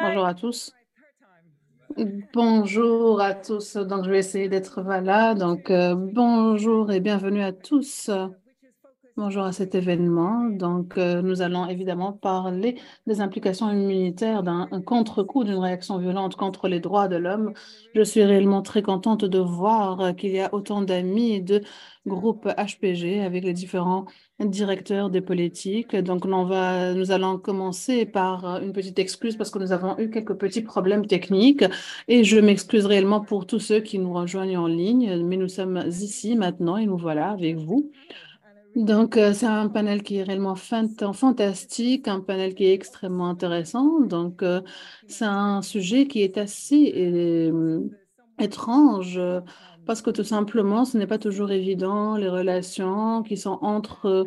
Bonjour à tous. Bonjour à tous. Donc, je vais essayer d'être là. Donc, euh, bonjour et bienvenue à tous. Bonjour à cet événement. Donc, euh, nous allons évidemment parler des implications immunitaires d'un contre-coup d'une réaction violente contre les droits de l'homme. Je suis réellement très contente de voir qu'il y a autant d'amis de groupes HPG avec les différents directeur des politiques. Donc, nous allons commencer par une petite excuse parce que nous avons eu quelques petits problèmes techniques et je m'excuse réellement pour tous ceux qui nous rejoignent en ligne, mais nous sommes ici maintenant et nous voilà avec vous. Donc, euh, c'est un panel qui est réellement fantastique, un panel qui est extrêmement intéressant. Donc, euh, c'est un sujet qui est assez euh, étrange parce que tout simplement, ce n'est pas toujours évident, les relations qui sont entre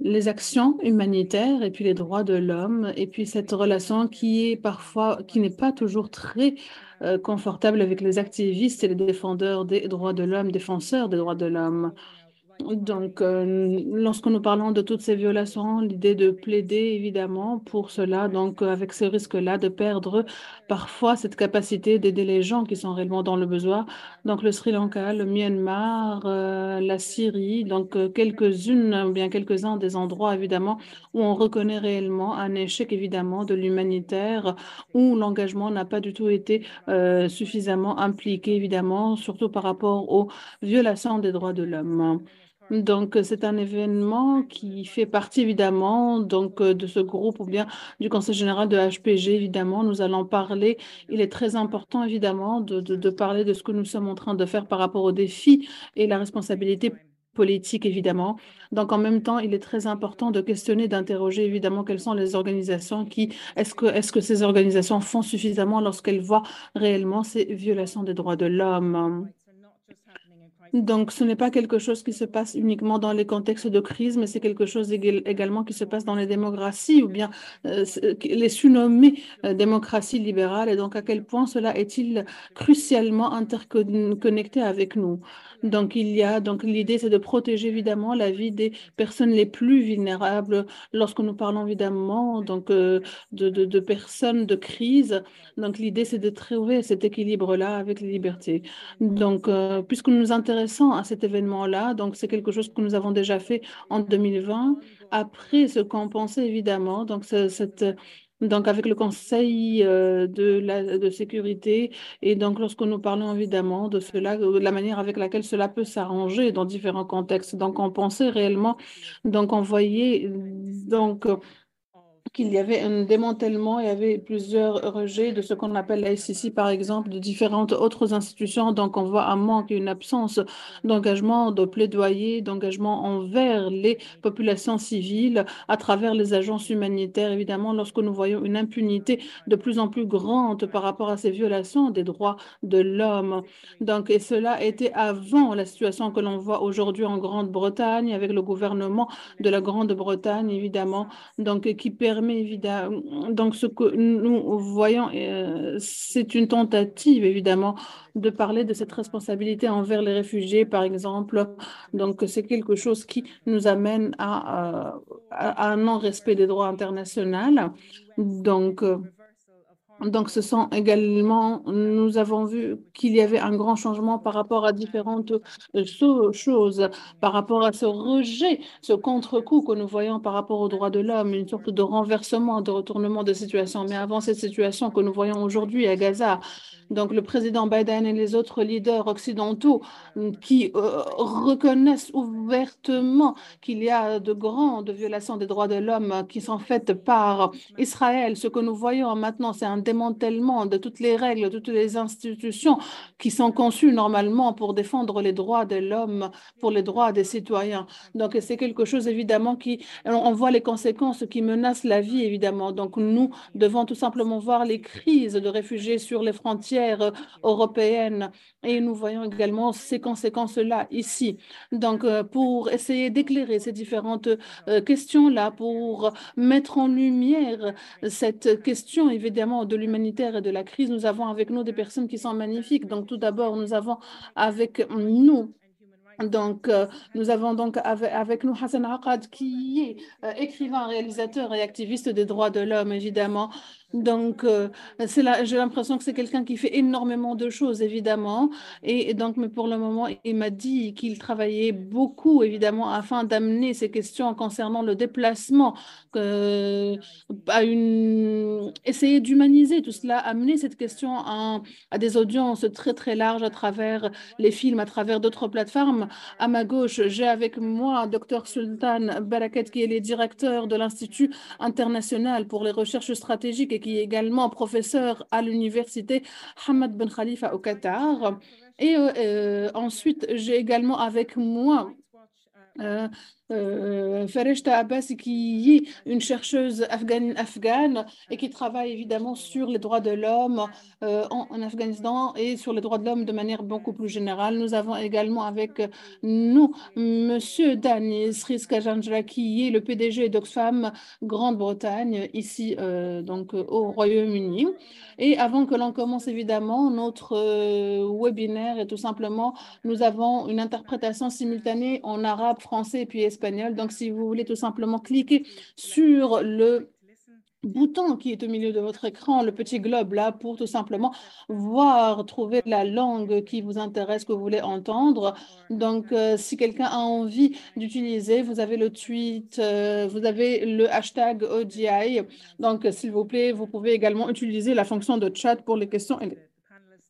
les actions humanitaires et puis les droits de l'homme, et puis cette relation qui est parfois, qui n'est pas toujours très euh, confortable avec les activistes et les défendeurs des droits de l'homme, défenseurs des droits de l'homme. Donc, euh, lorsque nous parlons de toutes ces violations, l'idée de plaider évidemment pour cela, donc euh, avec ce risque-là de perdre parfois cette capacité d'aider les gens qui sont réellement dans le besoin. Donc, le Sri Lanka, le Myanmar, euh, la Syrie, donc quelques-unes, bien quelques-uns des endroits évidemment où on reconnaît réellement un échec évidemment de l'humanitaire, où l'engagement n'a pas du tout été suffisamment impliqué évidemment, surtout par rapport aux violations des droits de l'homme. Donc, c'est un événement qui fait partie évidemment donc, euh, de ce groupe ou bien du Conseil général de HPG, évidemment. Nous allons parler. Il est très important, évidemment, de, parler de ce que nous sommes en train de faire par rapport aux défis et la responsabilité politique, évidemment. Donc, en même temps, il est très important de questionner, d'interroger, évidemment, quelles sont les organisations qui, est-ce que, est-ce que ces organisations font suffisamment lorsqu'elles voient réellement ces violations des droits de l'homme? Donc, ce n'est pas quelque chose qui se passe uniquement dans les contextes de crise, mais c'est quelque chose également qui se passe dans les démocraties ou bien euh, les surnommées euh, démocraties libérales. Et donc, à quel point cela est-il crucialement interconnecté avec nous? Donc, il y a, donc l'idée, c'est de protéger évidemment la vie des personnes les plus vulnérables lorsque nous parlons évidemment donc, euh, de, personnes de crise. Donc, l'idée, c'est de trouver cet équilibre-là avec les libertés. Donc, euh, puisque nous nous intéressons à cet événement-là, donc c'est quelque chose que nous avons déjà fait en 2020, après ce qu'on pensait évidemment, donc cette donc avec le Conseil euh, de, la, de sécurité. Et donc, lorsque nous parlons évidemment de cela, de la manière avec laquelle cela peut s'arranger dans différents contextes. Donc, on pensait réellement, donc on voyait donc qu'il y avait un démantèlement, il y avait plusieurs rejets de ce qu'on appelle la SEC, par exemple, de différentes autres institutions. Donc, on voit un manque, une absence d'engagement, de plaidoyer, d'engagement envers les populations civiles à travers les agences humanitaires. Évidemment, lorsque nous voyons une impunité de plus en plus grande par rapport à ces violations des droits de l'homme. Donc, et cela était avant la situation que l'on voit aujourd'hui en Grande-Bretagne avec le gouvernement de la Grande-Bretagne, évidemment, donc qui permet évidemment. Donc, ce que nous voyons, euh, c'est une tentative, évidemment, de parler de cette responsabilité envers les réfugiés, par exemple. Donc, c'est quelque chose qui nous amène à, euh, à un non-respect des droits internationaux. Donc, euh, donc, ce sont également, nous avons vu qu'il y avait un grand changement par rapport à différentes euh, choses, par rapport à ce rejet, ce contre-coup que nous voyons par rapport aux droits de l'homme, une sorte de renversement, de retournement de situation. Mais avant cette situation que nous voyons aujourd'hui à Gaza, donc le président Biden et les autres leaders occidentaux mm, qui euh, reconnaissent ouvertement qu'il y a de grandes violations des droits de l'homme qui sont faites par Israël. Ce que nous voyons maintenant, c'est un démantèlement de toutes les règles, de toutes les institutions qui sont conçues normalement pour défendre les droits de l'homme, pour les droits des citoyens. Donc c'est quelque chose évidemment qui, on voit les conséquences qui menacent la vie évidemment. Donc nous devons tout simplement voir les crises de réfugiés sur les frontières européenne. Et nous voyons également ces conséquences-là ici. Donc, euh, pour essayer d'éclairer ces différentes euh, questions-là, pour mettre en lumière cette question, évidemment, de l'humanitaire et de la crise, nous avons avec nous des personnes qui sont magnifiques. Donc, tout d'abord, nous avons avec nous Donc, euh, nous avons donc avec, nous Hassan Aqad, qui est euh, écrivain, réalisateur et activiste des droits de l'homme, évidemment. Donc, euh, j'ai l'impression que c'est quelqu'un qui fait énormément de choses, évidemment. Et, donc, mais pour le moment, il m'a dit qu'il travaillait beaucoup, évidemment, afin d'amener ces questions concernant le déplacement, à une... essayer d'humaniser tout cela, amener cette question à, des audiences très, très larges à travers les films, à travers d'autres plateformes. À ma gauche, j'ai avec moi Dr Sultan Barakat, qui est le directeur de l'Institut international pour les recherches stratégiques qui est également professeur à l'université Hamad Ben Khalifa au Qatar. Et euh, ensuite, j'ai également avec moi euh, euh, Fareshta Abbas, qui est une chercheuse afghane, afghane, et qui travaille évidemment sur les droits de l'homme euh, en, Afghanistan et sur les droits de l'homme de manière beaucoup plus générale. Nous avons également avec nous Monsieur Dani Sriskajanjra, qui est le PDG d'Oxfam Grande-Bretagne, ici euh, donc au Royaume-Uni. Et avant que l'on commence évidemment notre euh, webinaire, et tout simplement, nous avons une interprétation simultanée en arabe, français et puis. Donc, si vous voulez tout simplement cliquer sur le bouton qui est au milieu de votre écran, le petit globe là, pour tout simplement voir, trouver la langue qui vous intéresse, que vous voulez entendre. Donc, euh, si quelqu'un a envie d'utiliser, vous avez le tweet, euh, vous avez le hashtag ODI. Donc, s'il vous plaît, vous pouvez également utiliser la fonction de chat pour les questions et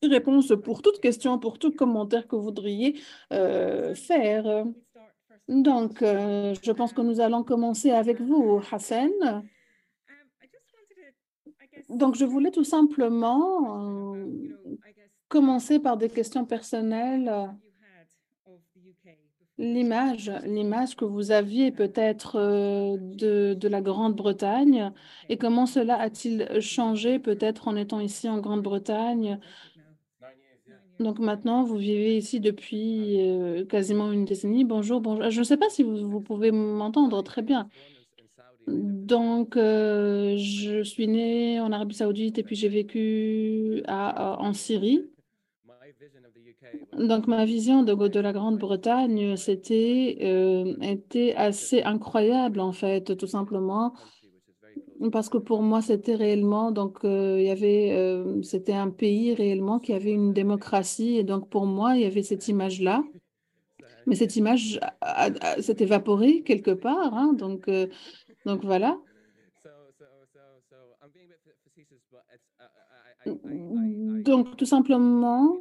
les réponses pour toute question, pour tout commentaire que vous voudriez euh, faire. Donc, je pense que nous allons commencer avec vous, Hassan. Donc, je voulais tout simplement euh, commencer par des questions personnelles. L'image, l'image que vous aviez peut-être euh, de, la Grande-Bretagne et comment cela a-t-il changé peut-être en étant ici en Grande-Bretagne donc maintenant, vous vivez ici depuis euh, quasiment une décennie. Bonjour, bonjour. Je ne sais pas si vous, pouvez m'entendre très bien. Donc, euh, je suis née en Arabie Saoudite et puis j'ai vécu en Syrie. Donc, ma vision de, de la Grande-Bretagne, c'était euh, était assez incroyable en fait, tout simplement, parce que pour moi, c'était réellement donc euh, il y avait c'était un pays réellement qui avait une démocratie et donc pour moi, il y avait cette image-là. Mais cette image s'est évaporée quelque part, hein, donc donc voilà. Donc tout simplement,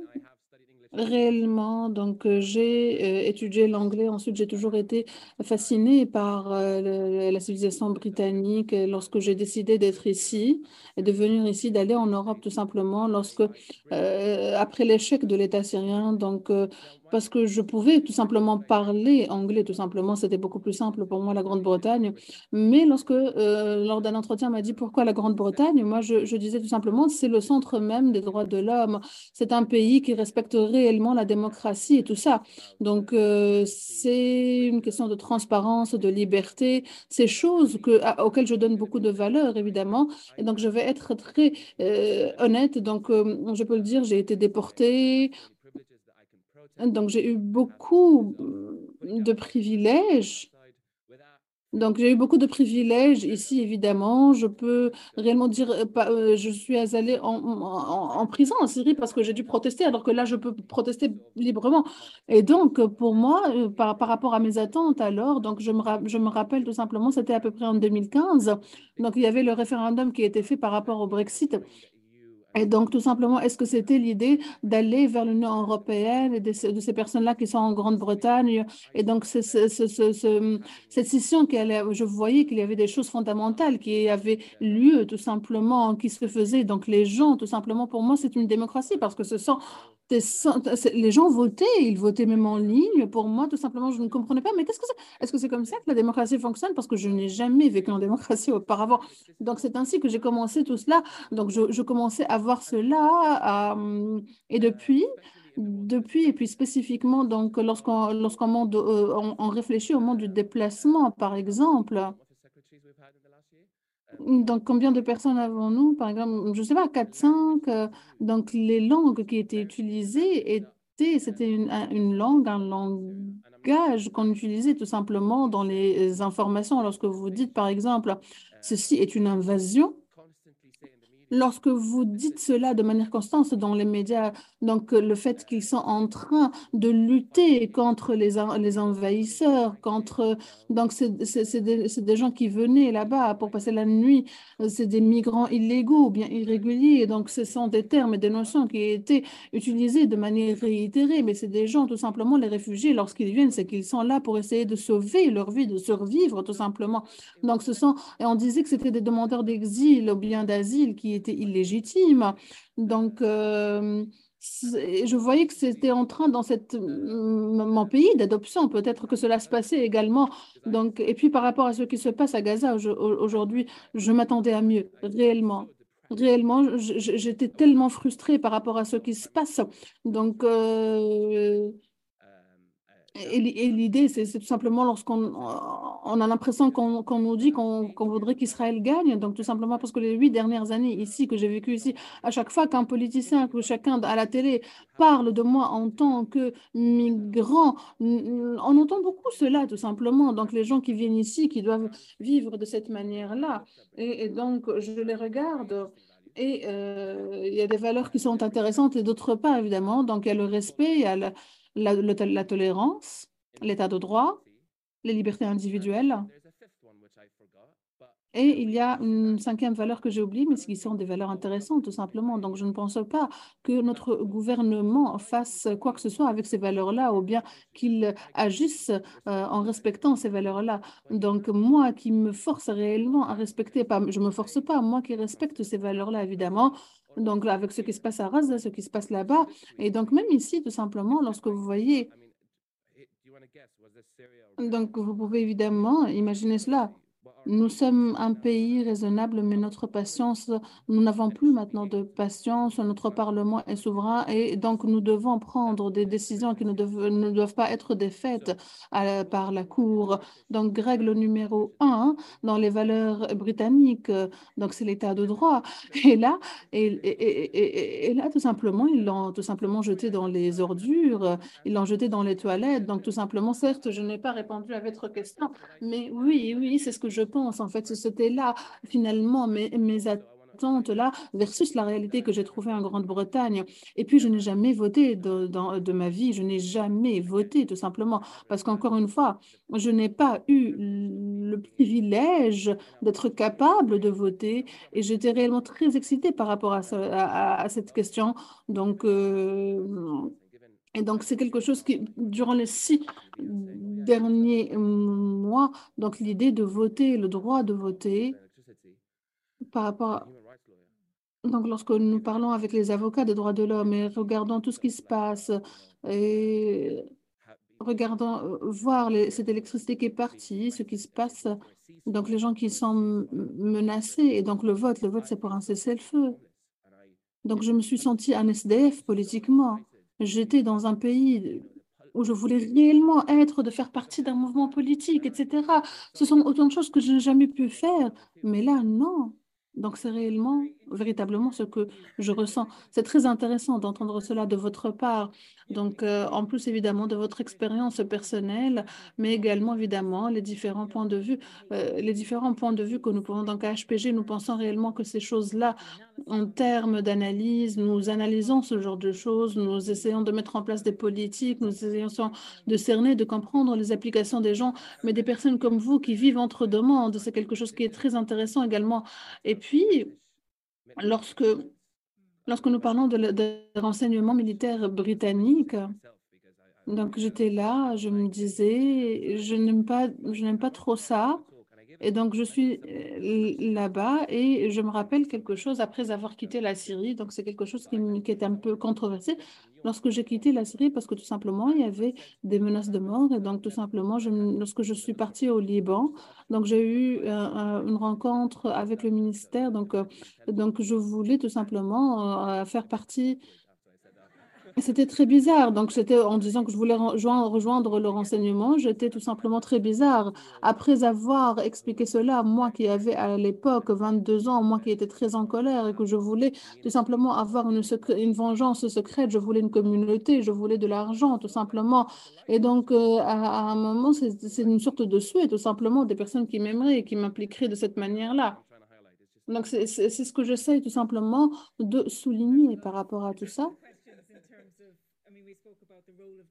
réellement, donc euh, j'ai euh, étudié l'anglais. Ensuite, j'ai toujours été fascinée par euh, la civilisation britannique. lorsque j'ai décidé d'être ici et de venir ici, d'aller en Europe tout simplement, lorsque après l'échec de l'État syrien, donc parce que je pouvais tout simplement parler anglais, tout simplement, c'était beaucoup plus simple pour moi, la Grande-Bretagne. Mais lorsque, euh, lors d'un entretien, m'a dit pourquoi la Grande-Bretagne, moi, je, disais tout simplement, c'est le centre même des droits de l'homme. C'est un pays qui respecte réellement la démocratie et tout ça. Donc, euh, c'est une question de transparence, de liberté, ces choses que, auxquelles je donne beaucoup de valeur, évidemment. Et donc, je vais être très euh, honnête. Donc, je peux le dire, j'ai été déportée donc, j'ai eu beaucoup de privilèges. Donc, j'ai eu beaucoup de privilèges ici, évidemment. Je peux réellement dire, euh, euh, je suis allée en, prison en Syrie parce que j'ai dû protester, alors que là, je peux protester librement. Et donc, pour moi, euh, par, par rapport à mes attentes alors, donc je me, je me rappelle tout simplement, c'était à peu près en 2015. Donc, il y avait le référendum qui été fait par rapport au Brexit. Et donc, tout simplement, est-ce que c'était l'idée d'aller vers l'Union européenne et de, ces personnes-là qui sont en Grande-Bretagne? Et donc, ce, cette scission, je voyais qu'il y avait des choses fondamentales qui avaient lieu, tout simplement, qui se faisaient. Donc, les gens, tout simplement, pour moi, c'est une démocratie parce que ce sont les gens votaient, ils votaient même en ligne. Pour moi, tout simplement, je ne comprenais pas. Mais qu'est-ce que c'est? Est-ce que c'est comme ça que la démocratie fonctionne? Parce que je n'ai jamais vécu en démocratie auparavant. Donc, c'est ainsi que j'ai commencé tout cela. Donc, je, commençais à voir cela. et depuis, depuis, et puis spécifiquement, donc, lorsqu'on lorsqu'on euh, réfléchit au monde du déplacement, par exemple, donc, combien de personnes avons-nous? Par exemple, je ne sais pas, 4, 5. Euh, donc, les langues qui étaient utilisées étaient, c'était une, une langue, un langage langage qu'on utilisait tout simplement dans les informations. Lorsque vous dites, par exemple, ceci est une invasion, Lorsque vous dites cela de manière constante dans les médias, donc le fait qu'ils sont en train de lutter contre les, les envahisseurs, contre donc c'est des, des, gens qui venaient là-bas pour passer la nuit, c'est des migrants illégaux ou bien irréguliers, donc ce sont des termes et des notions qui été utilisés de manière réitérée, mais c'est des gens tout simplement les réfugiés lorsqu'ils viennent, c'est qu'ils sont là pour essayer de sauver leur vie, de survivre tout simplement. Donc ce sont et on disait que c'était des demandeurs d'exil ou bien d'asile qui était illégitime. Donc, euh, je voyais que c'était en train dans cette, mon pays d'adoption, peut-être que cela se passait également. Donc, et puis par rapport à ce qui se passe à Gaza aujourd'hui, je m'attendais à mieux, réellement. Réellement, j'étais tellement frustrée par rapport à ce qui se passe. Donc, euh, et, l'idée, c'est tout simplement lorsqu'on on a l'impression qu'on nous dit qu'on voudrait qu'Israël gagne, donc tout simplement parce que les huit dernières années ici, que j'ai vécu ici, à chaque fois qu'un politicien, que chacun à la télé parle de moi en tant que migrant, on entend beaucoup cela tout simplement. Donc les gens qui viennent ici, qui doivent vivre de cette manière-là. Et, donc je les regarde. Et euh, il y a des valeurs qui sont intéressantes et d'autres pas, évidemment. Donc, il y a le respect, il y a la tolérance, l'état de droit, les libertés individuelles. Et il y a une cinquième valeur que j'ai oubliée, mais qui sont des valeurs intéressantes, tout simplement. Donc, je ne pense pas que notre gouvernement fasse quoi que ce soit avec ces valeurs-là, ou bien qu'il agisse euh, en respectant ces valeurs-là. Donc, moi qui me force réellement à respecter, pas, je ne me force pas, moi qui respecte ces valeurs-là, évidemment, donc, avec ce qui se passe à Gaza, ce qui se passe là-bas. Et donc, même ici, tout simplement, lorsque vous voyez... Donc, vous pouvez évidemment imaginer cela. Nous sommes un pays raisonnable, mais notre patience, nous n'avons plus maintenant de patience. Notre Parlement est souverain et donc nous devons prendre des décisions qui ne doivent, pas être défaites par la Cour. Donc, règle numéro un dans les valeurs britanniques, donc c'est l'état de droit. Et là, et, là, tout simplement, ils l'ont tout simplement jeté dans les ordures, ils l'ont jeté dans les toilettes. Donc, tout simplement, certes, je n'ai pas répondu à votre question, mais oui, oui, c'est ce que je en fait, c'était là, finalement, mes, attentes là versus la réalité que j'ai trouvée en Grande-Bretagne. Et puis, je n'ai jamais voté de, ma vie, je n'ai jamais voté, tout simplement, parce qu'encore une fois, je n'ai pas eu le privilège d'être capable de voter et j'étais réellement très excitée par rapport à, à, cette question. Donc, euh, et donc, c'est quelque chose qui, durant les six derniers mois, donc l'idée de voter, le droit de voter, par rapport à... Donc, lorsque nous parlons avec les avocats des droits de l'homme et regardons tout ce qui se passe et regardons, euh, voir cette électricité qui est partie, ce qui se passe, donc les gens qui sont menacés, et donc le vote, le vote, c'est pour un cessez-le-feu. Donc, je me suis sentie un SDF politiquement. J'étais dans un pays où je voulais réellement être, de faire partie d'un mouvement politique, etc. Ce sont autant de choses que je n'ai jamais pu faire. Mais là, non. Donc, c'est réellement, véritablement ce que je ressens. C'est très intéressant d'entendre cela de votre part. Donc, euh, en plus, évidemment, de votre expérience personnelle, mais également, évidemment, les différents points de vue, euh, les différents points de vue que nous pouvons. Donc, à HPG, nous pensons réellement que ces choses-là, en termes d'analyse, nous analysons ce genre de choses, nous essayons de mettre en place des politiques, nous essayons de cerner, de comprendre les applications des gens, mais des personnes comme vous qui vivent entre deux mondes, c'est quelque chose qui est très intéressant également. Et lorsque Lorsque nous parlons de, de renseignements militaires britanniques, donc j'étais là, je me disais, je n'aime pas, je n'aime pas trop ça. Et donc, je suis euh, là-bas et je me rappelle quelque chose après avoir quitté la Syrie. Donc, c'est quelque chose qui, est un peu controversé. Lorsque j'ai quitté la Syrie, parce que tout simplement, il y avait des menaces de mort. Et donc, tout simplement, lorsque je suis partie au Liban, donc j'ai eu euh, une rencontre avec le ministère. Donc, euh, donc je voulais tout simplement faire partie c'était très bizarre. Donc, c'était en disant que je voulais rejoindre, le renseignement, j'étais tout simplement très bizarre. Après avoir expliqué cela, moi qui avais à l'époque 22 ans, moi qui étais très en colère et que je voulais tout simplement avoir une, vengeance secrète, je voulais une communauté, je voulais de l'argent, tout simplement. Et donc, euh, à, un moment, c'est une sorte de souhait, tout simplement, des personnes qui m'aimeraient et qui m'impliqueraient de cette manière-là. Donc, c'est ce que j'essaie tout simplement de souligner par rapport à tout ça.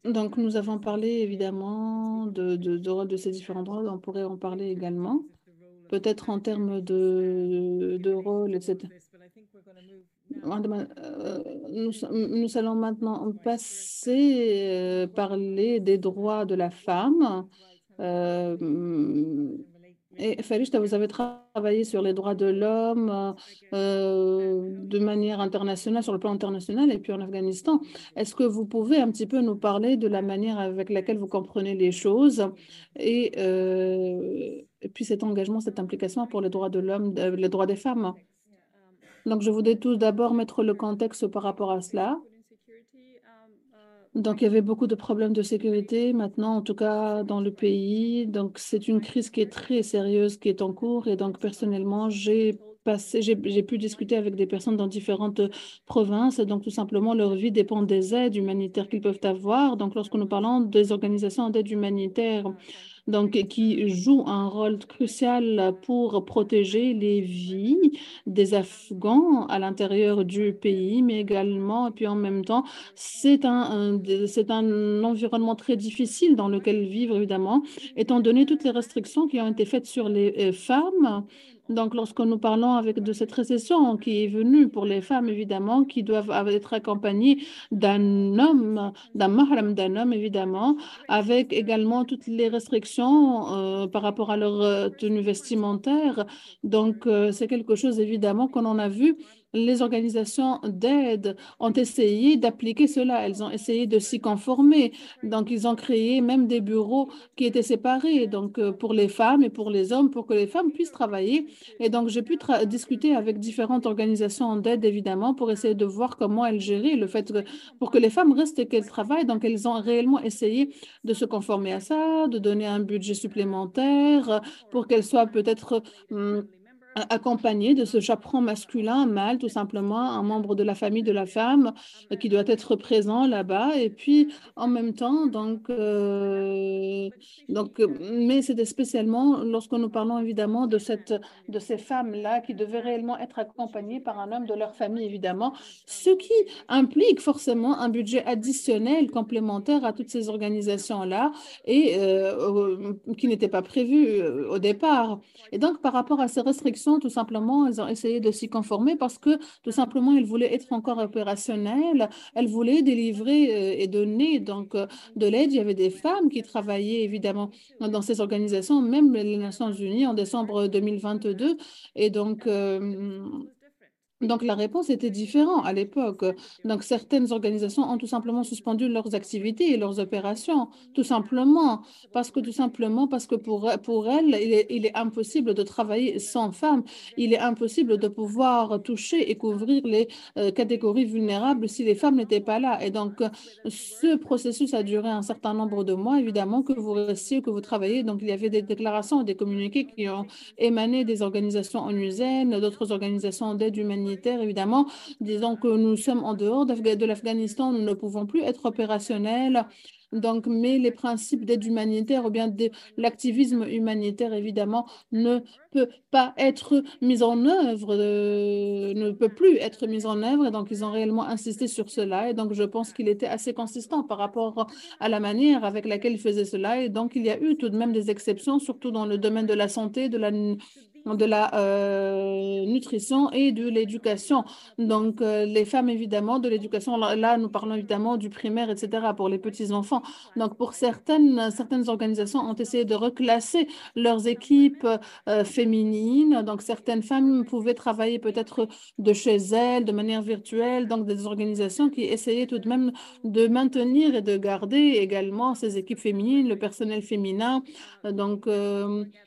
Donc, nous avons parlé évidemment de, de, de, ces différents droits, on pourrait en parler également, peut-être en termes de, de rôle, etc. Euh, nous, nous, allons maintenant passer, euh, parler des droits de la femme. Euh, et Farishta, vous avez travaillé sur les droits de l'homme euh, de manière internationale, sur le plan international et puis en Afghanistan. Est-ce que vous pouvez un petit peu nous parler de la manière avec laquelle vous comprenez les choses et, euh, et puis cet engagement, cette implication pour les droits de l'homme, euh, les droits des femmes? Donc, je voudrais tout d'abord mettre le contexte par rapport à cela. Donc, il y avait beaucoup de problèmes de sécurité maintenant, en tout cas dans le pays. Donc, c'est une crise qui est très sérieuse, qui est en cours. Et donc, personnellement, j'ai passé, j'ai pu discuter avec des personnes dans différentes provinces. Donc, tout simplement, leur vie dépend des aides humanitaires qu'ils peuvent avoir. Donc, lorsque nous parlons des organisations d'aide humanitaire, donc qui joue un rôle crucial pour protéger les vies des Afghans à l'intérieur du pays, mais également, et puis en même temps, c'est un, c'est un environnement très difficile dans lequel vivre, évidemment, étant donné toutes les restrictions qui ont été faites sur les euh, femmes donc, lorsque nous parlons de cette récession qui est venue pour les femmes, évidemment, qui doivent être accompagnées d'un homme, d'un mahram d'un homme, évidemment, avec également toutes les restrictions euh, par rapport à leur euh, tenue vestimentaire. Donc, euh, c'est quelque chose, évidemment, qu'on en a vu les organisations d'aide ont essayé d'appliquer cela. Elles ont essayé de s'y conformer. Donc, ils ont créé même des bureaux qui étaient séparés, donc euh, pour les femmes et pour les hommes, pour que les femmes puissent travailler. Et donc, j'ai pu discuter avec différentes organisations d'aide, évidemment, pour essayer de voir comment elles géraient le fait que pour que les femmes restent et qu'elles travaillent. Donc, elles ont réellement essayé de se conformer à ça, de donner un budget supplémentaire pour qu'elles soient peut-être hum, accompagné de ce chaperon masculin, mâle, tout simplement, un membre de la famille de la femme euh, qui doit être présent là-bas. Et puis, en même temps, donc, euh, donc mais c'était spécialement lorsque nous parlons évidemment de, cette, de ces femmes-là qui devaient réellement être accompagnées par un homme de leur famille, évidemment, ce qui implique forcément un budget additionnel, complémentaire à toutes ces organisations-là et euh, qui n'était pas prévu au départ. Et donc, par rapport à ces restrictions, tout simplement, elles ont essayé de s'y conformer parce que tout simplement, elles voulaient être encore opérationnelles. Elles voulaient délivrer euh, et donner donc euh, de l'aide. Il y avait des femmes qui travaillaient évidemment dans ces organisations, même les Nations Unies en décembre 2022. Et donc, euh, donc, la réponse était différente à l'époque. Donc, certaines organisations ont tout simplement suspendu leurs activités et leurs opérations, tout simplement, parce que tout simplement, parce que pour, pour elles, il est, impossible de travailler sans femmes. Il est impossible de pouvoir toucher et couvrir les euh, catégories vulnérables si les femmes n'étaient pas là. Et donc, ce processus a duré un certain nombre de mois, évidemment, que vous restiez, que vous travaillez. Donc, il y avait des déclarations, des communiqués qui ont émané des organisations onusiennes, d'autres organisations d'aide humanitaire évidemment, disons que nous sommes en dehors de l'Afghanistan, nous ne pouvons plus être opérationnels. Donc, mais les principes d'aide humanitaire ou bien de l'activisme humanitaire, évidemment, ne peut pas être mis en œuvre, euh, ne peut plus être mis en œuvre. Donc, ils ont réellement insisté sur cela. Et donc, je pense qu'il était assez consistant par rapport à la manière avec laquelle ils faisaient cela. Et donc, il y a eu tout de même des exceptions, surtout dans le domaine de la santé, de la de la euh, nutrition et de l'éducation. Donc, euh, les femmes, évidemment, de l'éducation, là, nous parlons évidemment du primaire, etc., pour les petits-enfants. Donc, pour certaines, certaines organisations ont essayé de reclasser leurs équipes euh, féminines. Donc, certaines femmes pouvaient travailler peut-être de chez elles, de manière virtuelle, donc des organisations qui essayaient tout de même de maintenir et de garder également ces équipes féminines, le personnel féminin. Donc,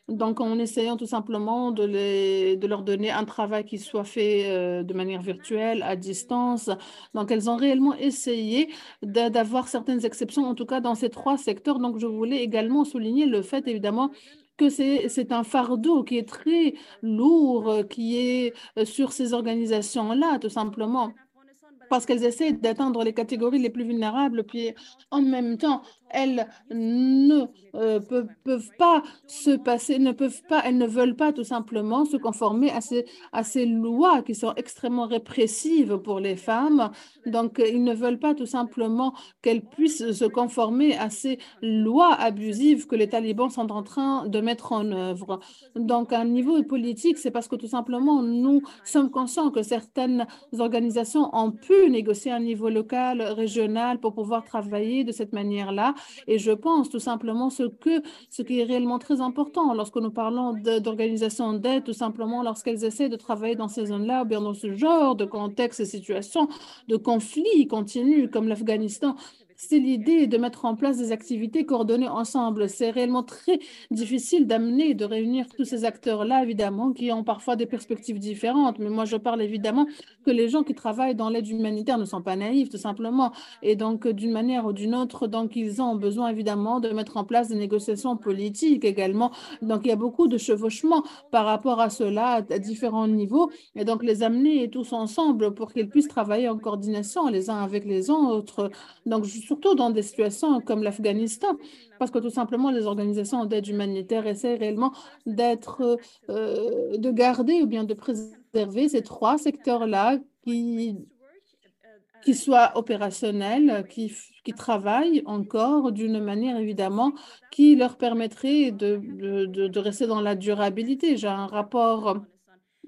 donc en essayant tout simplement de, leur donner un travail qui soit fait de manière virtuelle, à distance. Donc, elles ont réellement essayé d'avoir certaines exceptions, en tout cas dans ces trois secteurs. Donc, je voulais également souligner le fait, évidemment, que c'est un fardeau qui est très lourd, qui est sur ces organisations-là, tout simplement parce qu'elles essaient d'atteindre les catégories les plus vulnérables, puis en même temps, elles ne euh, peuvent, pas se passer, ne peuvent pas, elles ne veulent pas tout simplement se conformer à ces, à ces lois qui sont extrêmement répressives pour les femmes. Donc, ils ne veulent pas tout simplement qu'elles puissent se conformer à ces lois abusives que les talibans sont en train de mettre en œuvre. Donc, à un niveau politique, c'est parce que tout simplement, nous sommes conscients que certaines organisations ont pu négocier à un niveau local, régional, pour pouvoir travailler de cette manière-là et je pense tout simplement ce, que, ce qui est réellement très important lorsque nous parlons d'organisations d'aide, tout simplement lorsqu'elles essaient de travailler dans ces zones-là ou bien dans ce genre de contexte et situation de conflit continu comme l'Afghanistan, c'est l'idée de mettre en place des activités coordonnées ensemble. C'est réellement très difficile d'amener, de réunir tous ces acteurs-là, évidemment, qui ont parfois des perspectives différentes. Mais moi, je parle évidemment que les gens qui travaillent dans l'aide humanitaire ne sont pas naïfs, tout simplement. Et donc, d'une manière ou d'une autre, donc, ils ont besoin, évidemment, de mettre en place des négociations politiques également. Donc, il y a beaucoup de chevauchements par rapport à cela à différents niveaux. Et donc, les amener tous ensemble pour qu'ils puissent travailler en coordination les uns avec les autres. Donc, surtout dans des situations comme l'Afghanistan, parce que tout simplement, les organisations d'aide humanitaire essaient réellement d'être, euh, de garder ou bien de préserver ces trois secteurs-là qui, qui soient opérationnels, qui, travaillent encore d'une manière évidemment qui leur permettrait de rester dans la durabilité. J'ai un rapport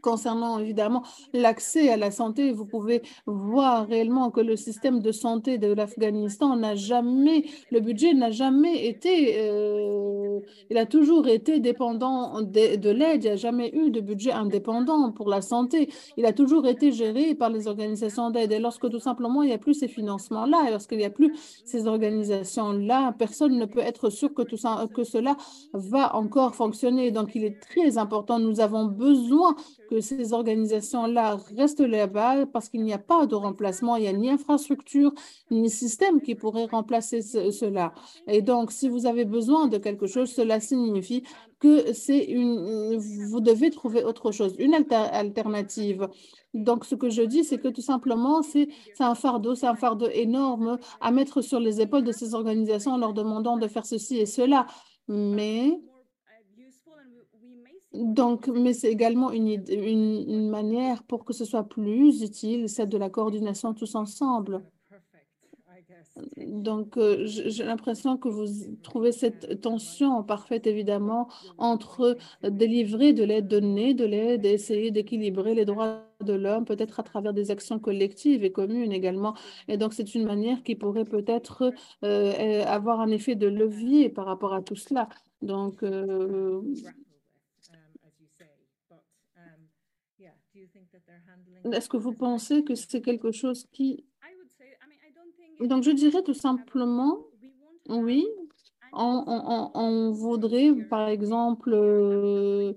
concernant évidemment l'accès à la santé, vous pouvez voir réellement que le système de santé de l'Afghanistan n'a jamais, le budget n'a jamais été, euh, il a toujours été dépendant de, de l'aide, il n'y a jamais eu de budget indépendant pour la santé. Il a toujours été géré par les organisations d'aide. Et lorsque tout simplement il n'y a plus ces financements-là, et lorsqu'il n'y a plus ces organisations-là, personne ne peut être sûr que, tout ça, que cela va encore fonctionner. Donc il est très important, nous avons besoin que ces organisations-là restent là-bas parce qu'il n'y a pas de remplacement, il n'y a ni infrastructure, ni système qui pourrait remplacer cela. Et donc, si vous avez besoin de quelque chose, cela signifie que c'est une, vous devez trouver autre chose, une alternative. Donc, ce que je dis, c'est que tout simplement, c'est un fardeau, c'est un fardeau énorme à mettre sur les épaules de ces organisations en leur demandant de faire ceci et cela. Mais donc, mais c'est également une, manière pour que ce soit plus utile, celle de la coordination tous ensemble. Donc, euh, j'ai l'impression que vous trouvez cette tension parfaite, évidemment, entre délivrer de l'aide donnée, de l'aide essayer d'équilibrer les droits de l'homme, peut-être à travers des actions collectives et communes également. Et donc, c'est une manière qui pourrait peut-être euh, avoir un effet de levier par rapport à tout cela. Donc, euh, Est-ce que vous pensez que c'est quelque chose qui... Donc, je dirais tout simplement, oui, on, voudrait, par exemple, euh,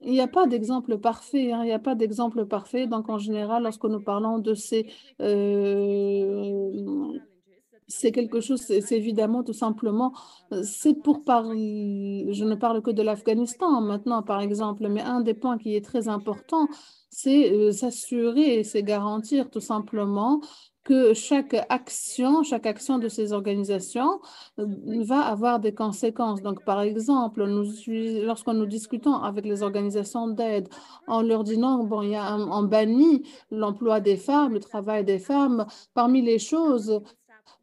il n'y a pas d'exemple parfait, hein, il n'y a pas d'exemple parfait. Donc, en général, lorsque nous parlons de ces euh, c'est quelque chose, c'est évidemment tout simplement, euh, c'est pour parler, je ne parle que de l'Afghanistan maintenant par exemple, mais un des points qui est très important, c'est euh, s'assurer, c'est garantir tout simplement que chaque action, chaque action de ces organisations euh, va avoir des conséquences. Donc, par exemple, lorsque nous discutons avec les organisations d'aide, en leur disant, bon, il a on bannit l'emploi des femmes, le travail des femmes, parmi les choses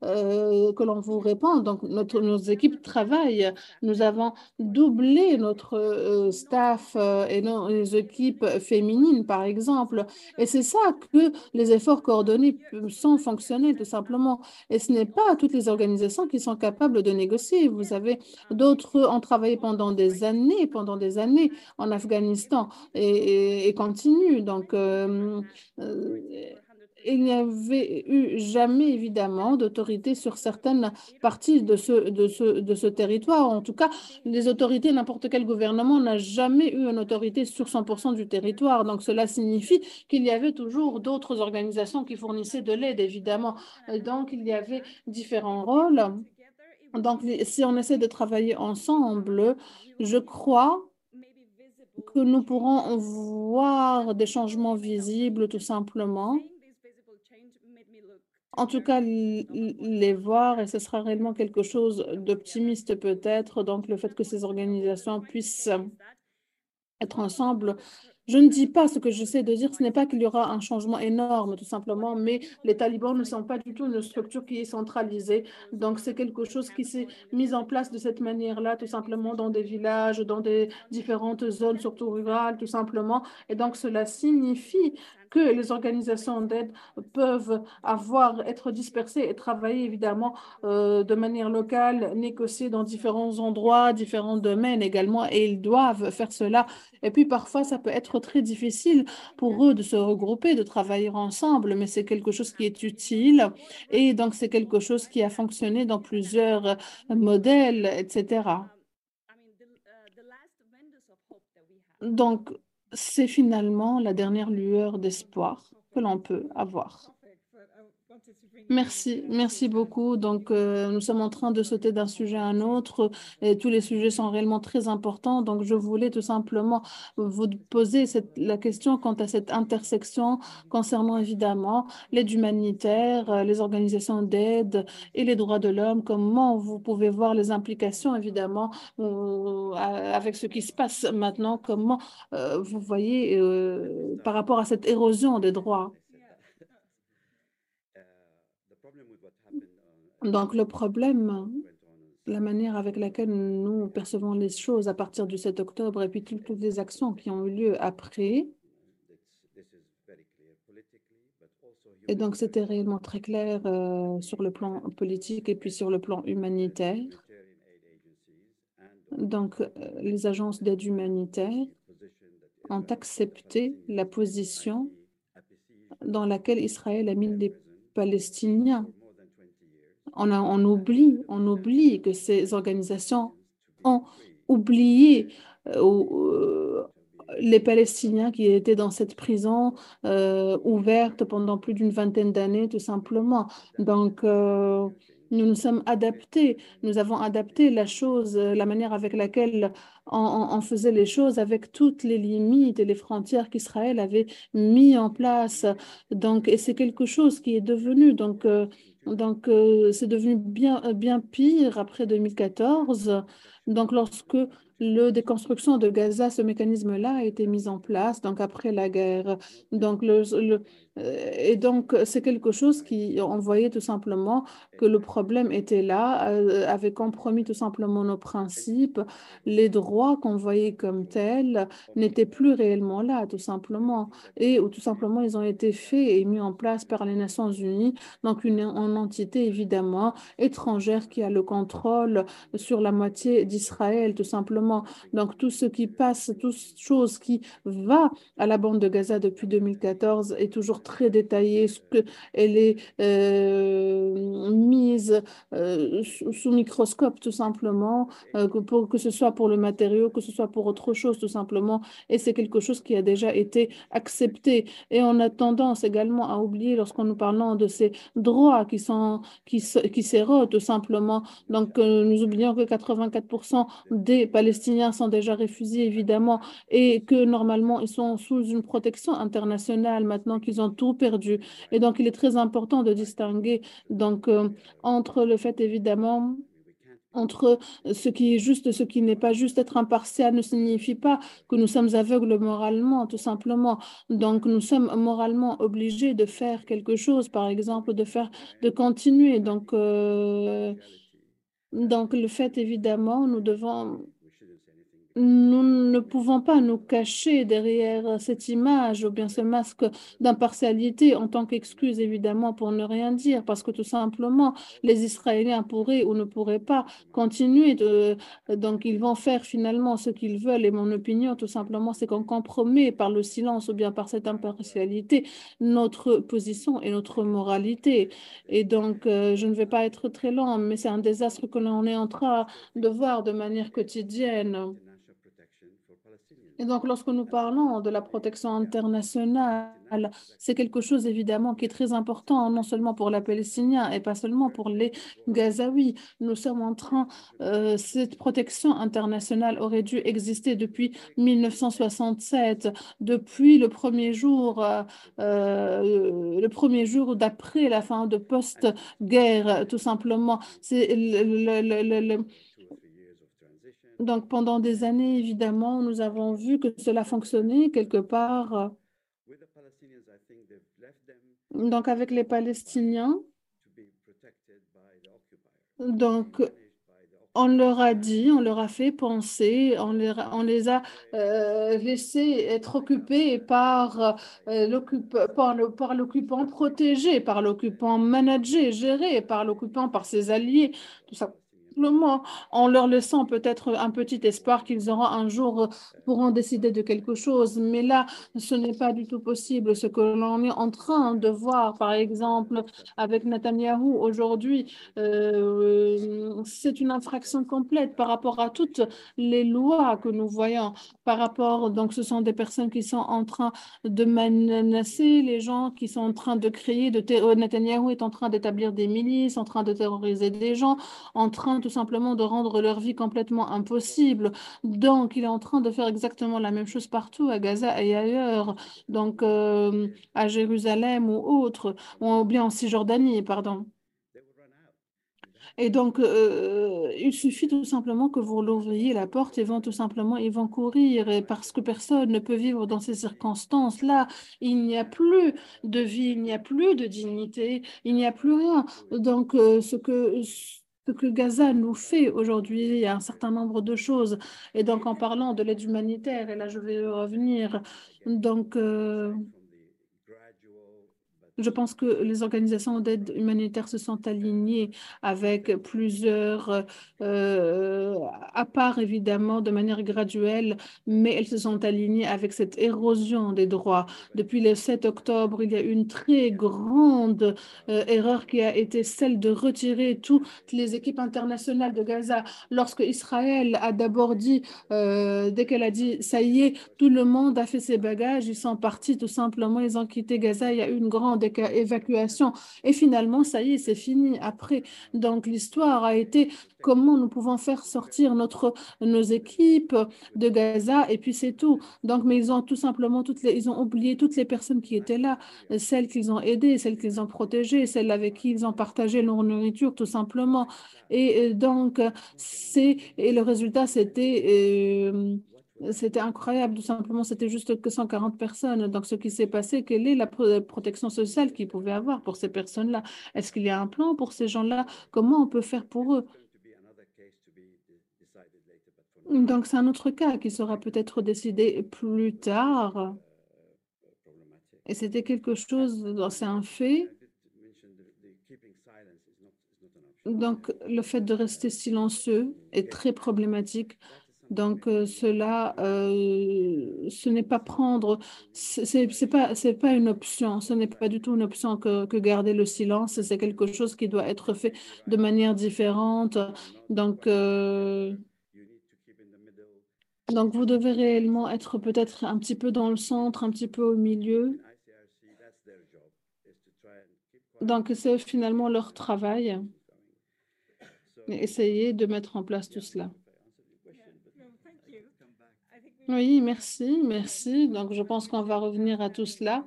euh, que l'on vous répond. Donc, notre, nos équipes travaillent. Nous avons doublé notre euh, staff euh, et nos équipes féminines, par exemple. Et c'est ça que les efforts coordonnés sont fonctionnels, tout simplement. Et ce n'est pas toutes les organisations qui sont capables de négocier. Vous avez d'autres ont travaillé pendant des années, pendant des années en Afghanistan et, et, continuent. Donc, il n'y avait eu jamais, évidemment, d'autorité sur certaines parties de ce, territoire. En tout cas, les autorités, n'importe quel gouvernement n'a jamais eu une autorité sur 100% du territoire. Donc, cela signifie qu'il y avait toujours d'autres organisations qui fournissaient de l'aide, évidemment. Donc, il y avait différents rôles. Donc, si on essaie de travailler ensemble, je crois que nous pourrons voir des changements visibles tout simplement. En tout cas, les voir et ce sera réellement quelque chose d'optimiste peut-être. Donc, le fait que ces organisations puissent être ensemble je ne dis pas ce que j'essaie de dire, ce n'est pas qu'il y aura un changement énorme, tout simplement, mais les talibans ne sont pas du tout une structure qui est centralisée. Donc, c'est quelque chose qui s'est mis en place de cette manière-là, tout simplement, dans des villages, dans des différentes zones, surtout rurales, tout simplement. Et donc, cela signifie que les organisations d'aide peuvent avoir, être dispersées et travailler évidemment euh, de manière locale, négocier dans différents endroits, différents domaines également, et ils doivent faire cela. Et puis parfois, ça peut être très difficile pour eux de se regrouper, de travailler ensemble, mais c'est quelque chose qui est utile et donc c'est quelque chose qui a fonctionné dans plusieurs modèles, etc. Donc, c'est finalement la dernière lueur d'espoir que l'on peut avoir. Merci, merci beaucoup. Donc, euh, nous sommes en train de sauter d'un sujet à un autre et tous les sujets sont réellement très importants. Donc, je voulais tout simplement vous poser cette, la question quant à cette intersection concernant évidemment l'aide humanitaire, euh, les organisations d'aide et les droits de l'homme. Comment vous pouvez voir les implications évidemment euh, avec ce qui se passe maintenant? Comment vous voyez par rapport à cette érosion des droits? Donc le problème, la manière avec laquelle nous percevons les choses à partir du 7 octobre et puis toutes les actions qui ont eu lieu après, et donc c'était réellement très clair euh, sur le plan politique et puis sur le plan humanitaire. Donc euh, les agences d'aide humanitaire ont accepté la position dans laquelle Israël a mis les Palestiniens on, oublie, on oublie que ces organisations ont oublié euh, euh, les Palestiniens qui étaient dans cette prison euh, ouverte pendant plus d'une vingtaine d'années, tout simplement. Donc, nous nous sommes adaptés, nous avons adapté la chose, la manière avec laquelle on, faisait les choses avec toutes les limites et les frontières qu'Israël avait mis en place. Donc, et c'est quelque chose qui est devenu donc donc, euh, c'est devenu bien, euh, bien pire après 2014. Donc, lorsque le déconstruction de Gaza, ce mécanisme-là a été mis en place, donc après la guerre. Donc, le, euh, et donc, c'est quelque chose qui, on voyait tout simplement que le problème était là, euh, avait compromis tout simplement nos principes. Les droits qu'on voyait comme tels n'étaient plus réellement là, tout simplement. Et ou tout simplement, ils ont été faits et mis en place par les Nations Unies, donc une, une entité évidemment étrangère qui a le contrôle sur la moitié d'Israël, tout simplement donc, tout ce qui passe, toute chose qui va à la bande de Gaza depuis 2014 est toujours très détaillé, ce que elle est euh, mise euh, sous, microscope, tout simplement, euh, que, pour, que ce soit pour le matériau, que ce soit pour autre chose, tout simplement. Et c'est quelque chose qui a déjà été accepté. Et on a tendance également à oublier, lorsqu'on nous parlons de ces droits qui sont qui, qui s'érodent, tout simplement. Donc, nous oublions que 84% des Palestiniens sont déjà réfugiés, évidemment, et que normalement, ils sont sous une protection internationale maintenant qu'ils ont tout perdu. Et donc, il est très important de distinguer donc, euh, entre le fait, évidemment, entre ce qui est juste et ce qui n'est pas juste. Être impartial ne signifie pas que nous sommes aveugles moralement, tout simplement. Donc, nous sommes moralement obligés de faire quelque chose, par exemple, de faire, de continuer. Donc, euh, donc le fait, évidemment, nous devons nous ne pouvons pas nous cacher derrière cette image ou bien ce masque d'impartialité en tant qu'excuse, évidemment, pour ne rien dire, parce que tout simplement, les Israéliens pourraient ou ne pourraient pas continuer de... Donc, ils vont faire finalement ce qu'ils veulent. Et mon opinion, tout simplement, c'est qu'on compromet par le silence ou bien par cette impartialité notre position et notre moralité. Et donc, euh, je ne vais pas être très lent, mais c'est un désastre que l'on est en train de voir de manière quotidienne. Et donc, lorsque nous parlons de la protection internationale, c'est quelque chose évidemment qui est très important, non seulement pour les Palestiniens et pas seulement pour les Gazaouis. Nous sommes en train, euh, cette protection internationale aurait dû exister depuis 1967, depuis le premier jour, euh, euh, le premier jour d'après la fin de post-guerre, tout simplement. C'est le, donc, pendant des années, évidemment, nous avons vu que cela fonctionnait quelque part. Donc, avec les Palestiniens, donc, on leur a dit, on leur a fait penser, on les, a euh, laissés être occupés par euh, l'occupant protégé, par l'occupant managé, géré, par l'occupant, par ses alliés, tout ça simplement en leur laissant peut-être un petit espoir qu'ils auront un jour euh, pourront décider de quelque chose. Mais là, ce n'est pas du tout possible. Ce que l'on est en train de voir, par exemple, avec Netanyahou aujourd'hui, euh, c'est une infraction complète par rapport à toutes les lois que nous voyons. Par rapport, donc, ce sont des personnes qui sont en train de menacer les gens, qui sont en train de créer, de Netanyahou est en train d'établir des milices, en train de terroriser des gens, en train tout simplement de rendre leur vie complètement impossible. Donc, il est en train de faire exactement la même chose partout, à Gaza et ailleurs, donc euh, à Jérusalem ou autre, ou bien en Cisjordanie, pardon. Et donc, euh, il suffit tout simplement que vous l'ouvriez la porte, ils vont tout simplement, ils vont courir, et parce que personne ne peut vivre dans ces circonstances-là. Il n'y a plus de vie, il n'y a plus de dignité, il n'y a plus rien. Donc, euh, ce que ce que Gaza nous fait aujourd'hui. Il y a un certain nombre de choses. Et donc, en parlant de l'aide humanitaire, et là, je vais revenir. Donc, euh, je pense que les organisations d'aide humanitaire se sont alignées avec plusieurs, euh, à part évidemment de manière graduelle, mais elles se sont alignées avec cette érosion des droits. Depuis le 7 octobre, il y a une très grande euh, erreur qui a été celle de retirer toutes les équipes internationales de Gaza. Lorsque Israël a d'abord dit, euh, dès qu'elle a dit, ça y est, tout le monde a fait ses bagages, ils sont partis tout simplement, ils ont quitté Gaza, il y a eu une grande évacuation. Et finalement, ça y est, c'est fini après. Donc, l'histoire a été comment nous pouvons faire sortir notre, nos équipes de Gaza et puis c'est tout. Donc, mais ils ont tout simplement, toutes les, ils ont oublié toutes les personnes qui étaient là, celles qu'ils ont aidées, celles qu'ils ont protégées, celles avec qui ils ont partagé leur nourriture, tout simplement. Et donc, c'est, et le résultat, c'était... Euh, c'était incroyable, tout simplement, c'était juste que 140 personnes. Donc, ce qui s'est passé, quelle est la protection sociale qu'ils pouvaient avoir pour ces personnes-là? Est-ce qu'il y a un plan pour ces gens-là? Comment on peut faire pour eux? Donc, c'est un autre cas qui sera peut-être décidé plus tard. Et c'était quelque chose, c'est un fait. Donc, le fait de rester silencieux est très problématique donc, euh, cela, euh, ce n'est pas prendre, c'est pas, c'est pas une option, ce n'est pas du tout une option que, garder le silence, c'est quelque chose qui doit être fait de manière différente. Donc, euh, donc vous devez réellement être peut-être un petit peu dans le centre, un petit peu au milieu. Donc, c'est finalement leur travail. Essayer de mettre en place tout cela. Oui, merci, merci. Donc, je pense qu'on va revenir à tout cela.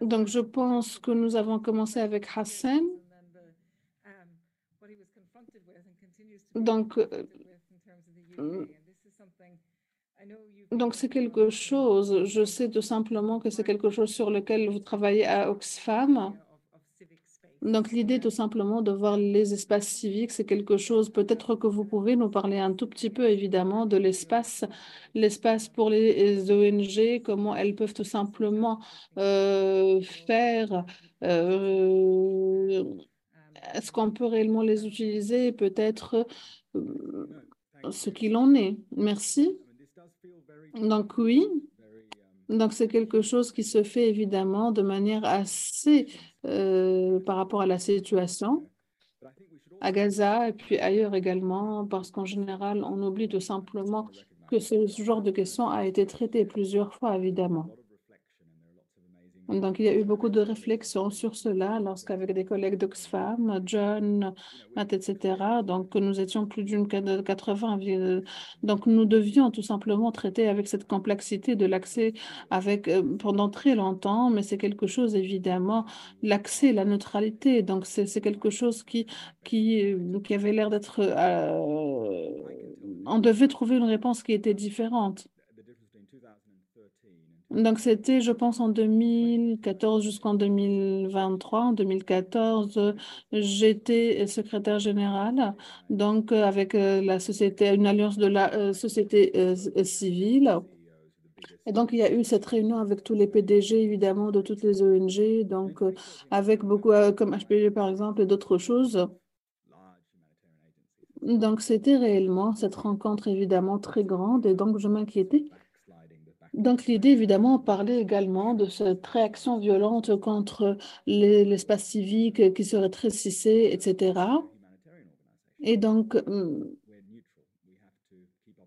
Donc, je pense que nous avons commencé avec Hassan. Donc, euh, donc c'est quelque chose, je sais tout simplement que c'est quelque chose sur lequel vous travaillez à Oxfam Donc, l'idée tout simplement de voir les espaces civiques, c'est quelque chose, peut-être que vous pouvez nous parler un tout petit peu évidemment de l'espace, l'espace pour les ONG, comment elles peuvent tout simplement euh, faire, euh, est-ce qu'on peut réellement les utiliser, peut-être euh, ce qu'il en est? Merci. Donc oui, donc c'est quelque chose qui se fait évidemment de manière assez euh, par rapport à la situation à Gaza et puis ailleurs également, parce qu'en général, on oublie tout simplement que ce genre de question a été traité plusieurs fois, évidemment. Donc, il y a eu beaucoup de réflexions sur cela lorsqu'avec des collègues d'Oxfam, John, Matt, etc. Donc, nous étions plus d'une 80. Donc, nous devions tout simplement traiter avec cette complexité de l'accès avec euh, pendant très longtemps, mais c'est quelque chose, évidemment, l'accès, la neutralité. Donc, c'est quelque chose qui, qui, qui avait l'air d'être... Euh, on devait trouver une réponse qui était différente. Donc, c'était, je pense, en 2014 jusqu'en 2023. En 2014, j'étais secrétaire générale, donc avec euh, la société, une alliance de la euh, société euh, civile. Et donc, il y a eu cette réunion avec tous les PDG, évidemment, de toutes les ONG, donc avec beaucoup, comme HPG par exemple, et d'autres choses. Donc, c'était réellement cette rencontre, évidemment, très grande. Et donc, je m'inquiétais donc, l'idée, évidemment, parlait également de cette réaction violente contre l'espace civique qui se rétrécissait, etc. Et donc, hum,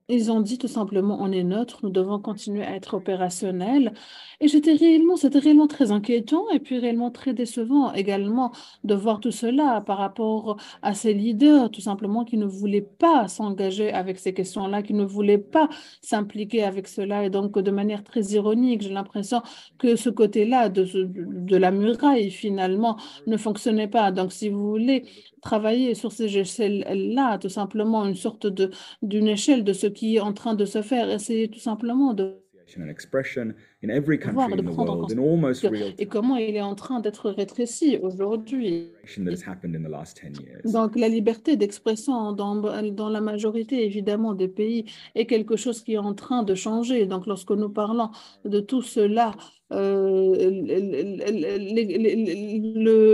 ils ont dit tout simplement, on est neutre, nous devons continuer à être opérationnels. Et j'étais réellement, c'était réellement très inquiétant et puis réellement très décevant également de voir tout cela par rapport à ces leaders, tout simplement, qui ne voulaient pas s'engager avec ces questions-là, qui ne voulaient pas s'impliquer avec cela. Et donc, de manière très ironique, j'ai l'impression que ce côté-là de, de la muraille, finalement, ne fonctionnait pas. Donc, si vous voulez travailler sur ces échelles-là, tout simplement une sorte d'une échelle de ce est en train de se faire, essayer tout simplement de voir, de prendre en compte et comment il est en train d'être rétréci aujourd'hui. Donc la liberté d'expression dans, dans la majorité évidemment des pays est quelque chose qui est en train de changer. Donc lorsque nous parlons de tout cela, euh,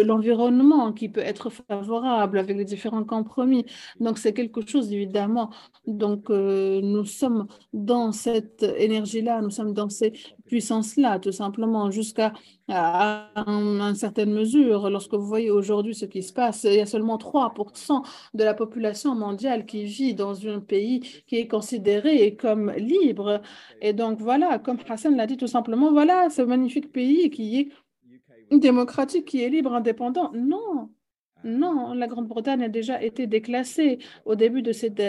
l'environnement qui peut être favorable avec les différents compromis. Donc, c'est quelque chose, évidemment. Donc, euh, nous sommes dans cette énergie-là, nous sommes dans ces puissance-là, tout simplement, jusqu'à une certaine mesure. Lorsque vous voyez aujourd'hui ce qui se passe, il y a seulement 3% de la population mondiale qui vit dans un pays qui est considéré comme libre. Et donc, voilà, comme Hassan l'a dit tout simplement, voilà ce magnifique pays qui est démocratique, qui est libre, indépendant. Non, non, la Grande-Bretagne a déjà été déclassée au début de cette,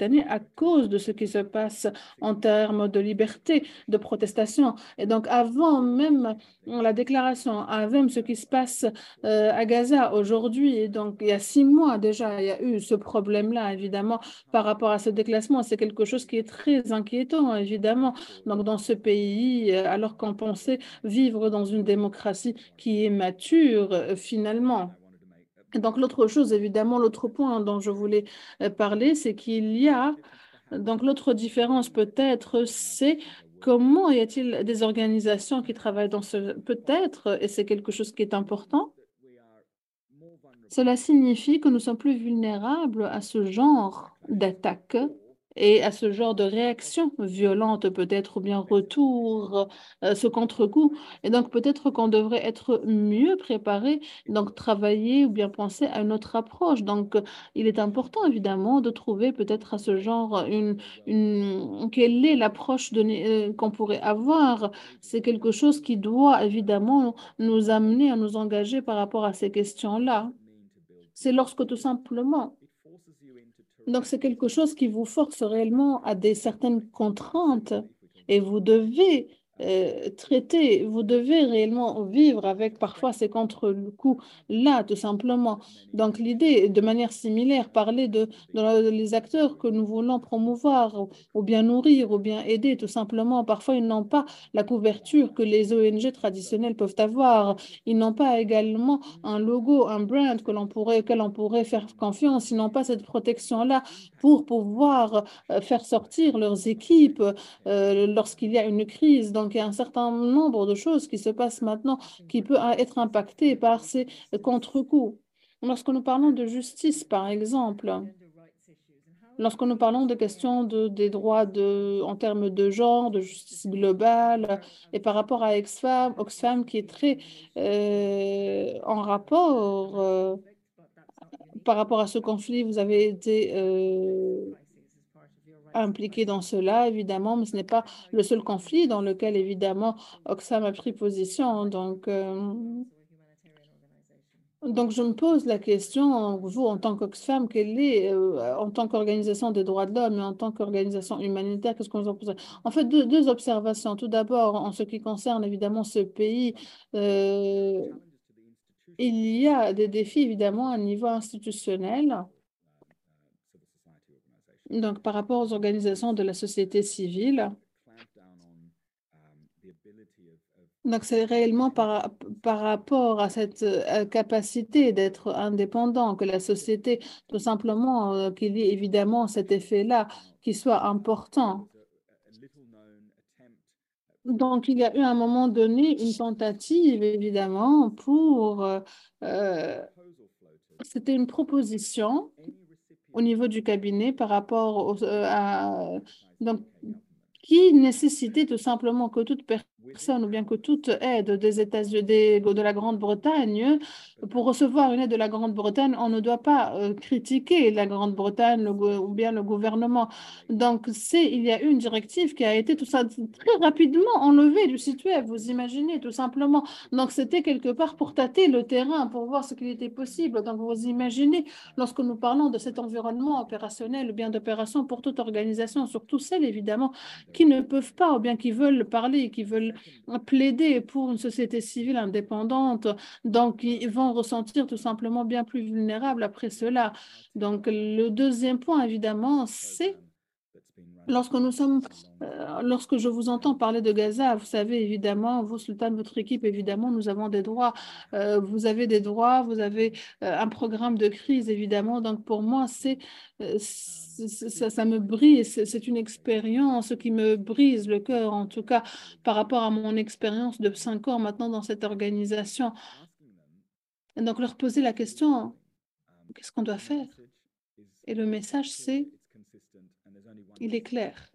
année à cause de ce qui se passe en termes de liberté de protestation. Et donc, avant même la déclaration, avant même ce qui se passe euh, à Gaza aujourd'hui, donc il y a six mois déjà, il y a eu ce problème-là, évidemment, par rapport à ce déclassement. C'est quelque chose qui est très inquiétant, évidemment. Donc, dans ce pays, euh, alors qu'on pensait vivre dans une démocratie qui est mature, euh, finalement. Donc, l'autre chose, évidemment, l'autre point dont je voulais euh, parler, c'est qu'il y a, donc l'autre différence peut-être, c'est comment y a-t-il des organisations qui travaillent dans ce, peut-être, et c'est quelque chose qui est important, cela signifie que nous sommes plus vulnérables à ce genre d'attaque et à ce genre de réaction violente peut-être ou bien retour, euh, ce contre-coup. Et donc peut-être qu'on devrait être mieux préparé, donc travailler ou bien penser à une autre approche. Donc il est important évidemment de trouver peut-être à ce genre une, quelle est l'approche euh, qu'on pourrait avoir. C'est quelque chose qui doit évidemment nous amener à nous engager par rapport à ces questions-là. C'est lorsque tout simplement donc, c'est quelque chose qui vous force réellement à des certaines contraintes et vous devez euh, traiter. Vous devez réellement vivre avec parfois ces contre-coups-là, tout simplement. Donc, l'idée, de manière similaire, parler de, de, les acteurs que nous voulons promouvoir ou, bien nourrir ou bien aider, tout simplement. Parfois, ils n'ont pas la couverture que les ONG traditionnelles peuvent avoir. Ils n'ont pas également un logo, un brand que l'on pourrait, auquel on pourrait faire confiance. Ils n'ont pas cette protection-là pour pouvoir euh, faire sortir leurs équipes euh, lorsqu'il y a une crise. Il y a un certain nombre de choses qui se passent maintenant qui peuvent être impactées par ces contre-coups. Lorsque nous parlons de justice, par exemple, lorsque nous parlons des questions de, des droits de, en termes de genre, de justice globale, et par rapport à Oxfam, Oxfam qui est très euh, en rapport euh, par rapport à ce conflit, vous avez été euh, impliqué dans cela, évidemment, mais ce n'est pas le seul conflit dans lequel, évidemment, Oxfam a pris position. Donc, euh, donc je me pose la question, vous, en tant qu'Oxfam, quelle est, euh, en tant qu'organisation des droits de l'homme et en tant qu'organisation humanitaire, qu'est-ce qu'on vous en pose En fait, deux, deux, observations. Tout d'abord, en ce qui concerne, évidemment, ce pays, euh, il y a des défis, évidemment, à niveau institutionnel. Donc, par rapport aux organisations de la société civile, donc c'est réellement par, par rapport à cette euh, capacité d'être indépendant que la société, tout simplement, euh, qu'il y ait évidemment cet effet-là qui soit important. Donc, il y a eu à un moment donné une tentative, évidemment, pour... Euh, C'était une proposition au niveau du cabinet par rapport euh, à... Donc, qui nécessitait tout simplement que toute personne personne ou bien que toute aide des États-Unis, de la Grande-Bretagne, pour recevoir une aide de la Grande-Bretagne, on ne doit pas euh, critiquer la Grande-Bretagne ou bien le gouvernement. Donc, c'est, il y a eu une directive qui a été tout ça très rapidement enlevée du site web, vous imaginez, tout simplement. Donc, c'était quelque part pour tâter le terrain, pour voir ce qu'il était possible. Donc, vous imaginez, lorsque nous parlons de cet environnement opérationnel ou bien d'opération pour toute organisation, surtout celles, évidemment, qui ne peuvent pas ou bien qui veulent parler, qui veulent plaider pour une société civile indépendante. Donc, ils vont ressentir tout simplement bien plus vulnérables après cela. Donc, le deuxième point, évidemment, c'est Lorsque nous sommes, euh, lorsque je vous entends parler de Gaza, vous savez évidemment, vous, Sultan, votre équipe, évidemment, nous avons des droits. Euh, vous avez des droits, vous avez euh, un programme de crise, évidemment. Donc pour moi, c'est ça, me brise. C'est une expérience qui me brise le cœur, en tout cas par rapport à mon expérience de cinq ans maintenant dans cette organisation. Donc leur poser la question, qu'est-ce qu'on doit faire? Et le message, c'est il est clair.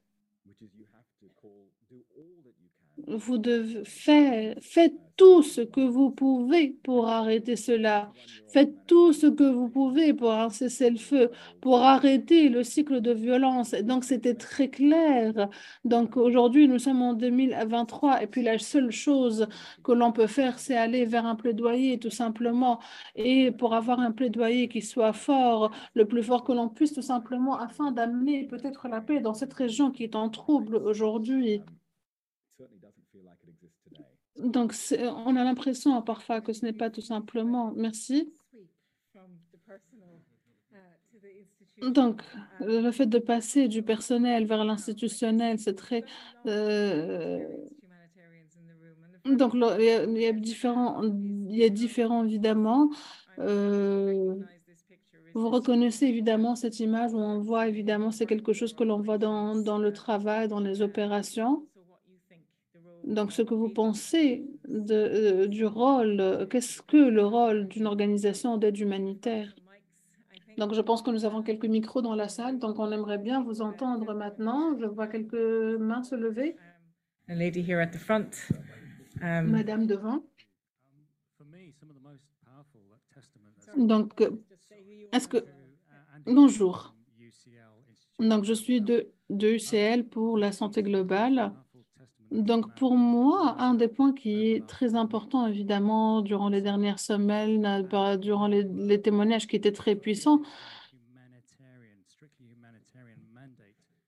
Vous devez faire, faites tout ce que vous pouvez pour arrêter cela. Faites tout ce que vous pouvez pour un cessez-le-feu, pour arrêter le cycle de violence. Donc, c'était très clair. Donc, aujourd'hui, nous sommes en 2023 et puis la seule chose que l'on peut faire, c'est aller vers un plaidoyer, tout simplement. Et pour avoir un plaidoyer qui soit fort, le plus fort que l'on puisse, tout simplement, afin d'amener peut-être la paix dans cette région qui est en trouble aujourd'hui. Donc, on a l'impression parfois que ce n'est pas tout simplement. Merci. Donc, le fait de passer du personnel vers l'institutionnel, c'est très... Euh, donc, il y, a, différents, il y a différents, évidemment. Euh, vous reconnaissez évidemment cette image où on voit, évidemment, c'est quelque chose que l'on voit dans, dans le travail, dans les opérations. Donc, ce que vous pensez de, euh, du rôle, qu'est-ce que le rôle d'une organisation d'aide humanitaire? Donc, je pense que nous avons quelques micros dans la salle, donc on aimerait bien vous entendre maintenant. Je vois quelques mains se lever. Um, Madame devant. Donc, est-ce que... Bonjour. Donc, je suis de, de UCL pour la santé globale. Donc, pour moi, un des points qui est très important, évidemment, durant les dernières semaines, euh, durant les, témoignages qui étaient très puissants,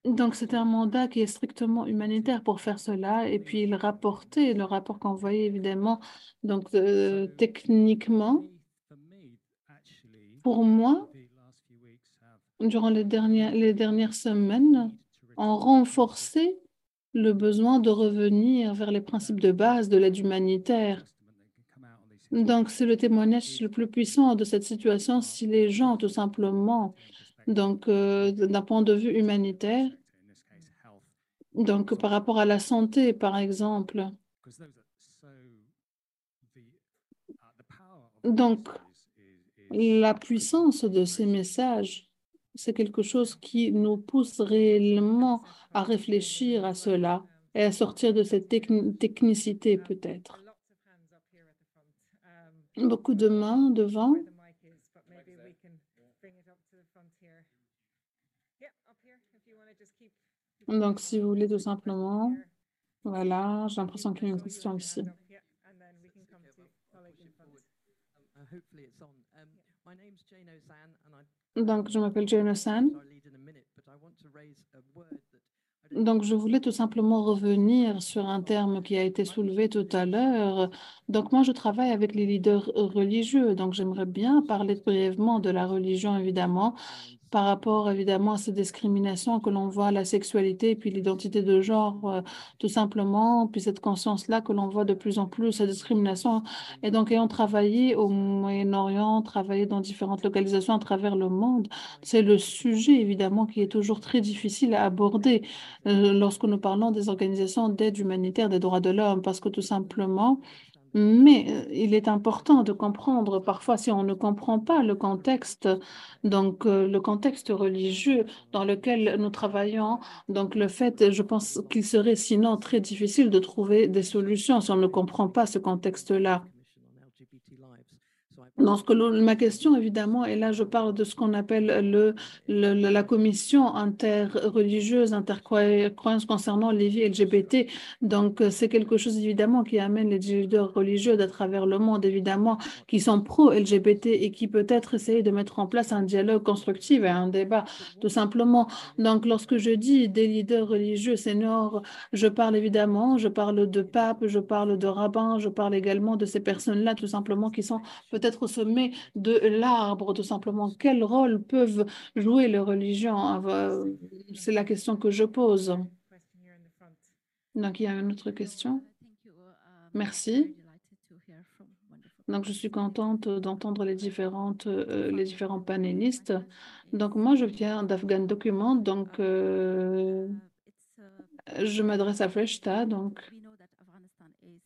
Donc, c'était un mandat qui est strictement humanitaire pour faire cela. Et puis, il rapportait, le rapport qu'envoyait évidemment, donc euh, techniquement, pour moi, durant les dernières, les dernières semaines, ont renforcé le besoin de revenir vers les principes de base de l'aide humanitaire. Donc, c'est le témoignage le plus puissant de cette situation si les gens, tout simplement, donc euh, d'un point de vue humanitaire, donc par rapport à la santé, par exemple. Donc, la puissance de ces messages, c'est quelque chose qui nous pousse réellement à réfléchir à cela et à sortir de cette technicité peut-être. Beaucoup de mains devant. Donc, si vous voulez tout simplement, voilà, j'ai l'impression qu'il y a une question ici. Donc, je m'appelle Osan. Donc, je voulais tout simplement revenir sur un terme qui a été soulevé tout à l'heure. Donc, moi, je travaille avec les leaders religieux. Donc, j'aimerais bien parler brièvement de la religion, évidemment, par rapport évidemment à ces discriminations que l'on voit, la sexualité et puis l'identité de genre, euh, tout simplement, puis cette conscience-là que l'on voit de plus en plus, cette discrimination. Et donc, ayant travaillé au Moyen-Orient, travaillé dans différentes localisations à travers le monde, c'est le sujet évidemment qui est toujours très difficile à aborder euh, lorsque nous parlons des organisations d'aide humanitaire des droits de l'homme, parce que tout simplement, mais euh, il est important de comprendre parfois si on ne comprend pas le contexte, donc euh, le contexte religieux dans lequel nous travaillons, donc le fait, je pense qu'il serait sinon très difficile de trouver des solutions si on ne comprend pas ce contexte-là. Donc, ma question, évidemment, et là, je parle de ce qu'on appelle le, la commission interreligieuse, intercroyance concernant les vies LGBT. Donc, c'est quelque chose, évidemment, qui amène les leaders religieux à travers le monde, évidemment, qui sont pro-LGBT et qui peut-être essayent de mettre en place un dialogue constructif et un débat, tout simplement. Donc, lorsque je dis des leaders religieux seniors, je parle évidemment, je parle de papes, je parle de rabbins, je parle également de ces personnes-là, tout simplement, qui sont peut-être sommet de l'arbre, tout simplement. Quel rôle peuvent jouer les religions? C'est la question que je pose. Donc, il y a une autre question. Merci. Donc, je suis contente d'entendre les, euh, les différents panélistes. Donc, moi, je viens d'Afghan Document. Donc, euh, je m'adresse à Freshta. Donc,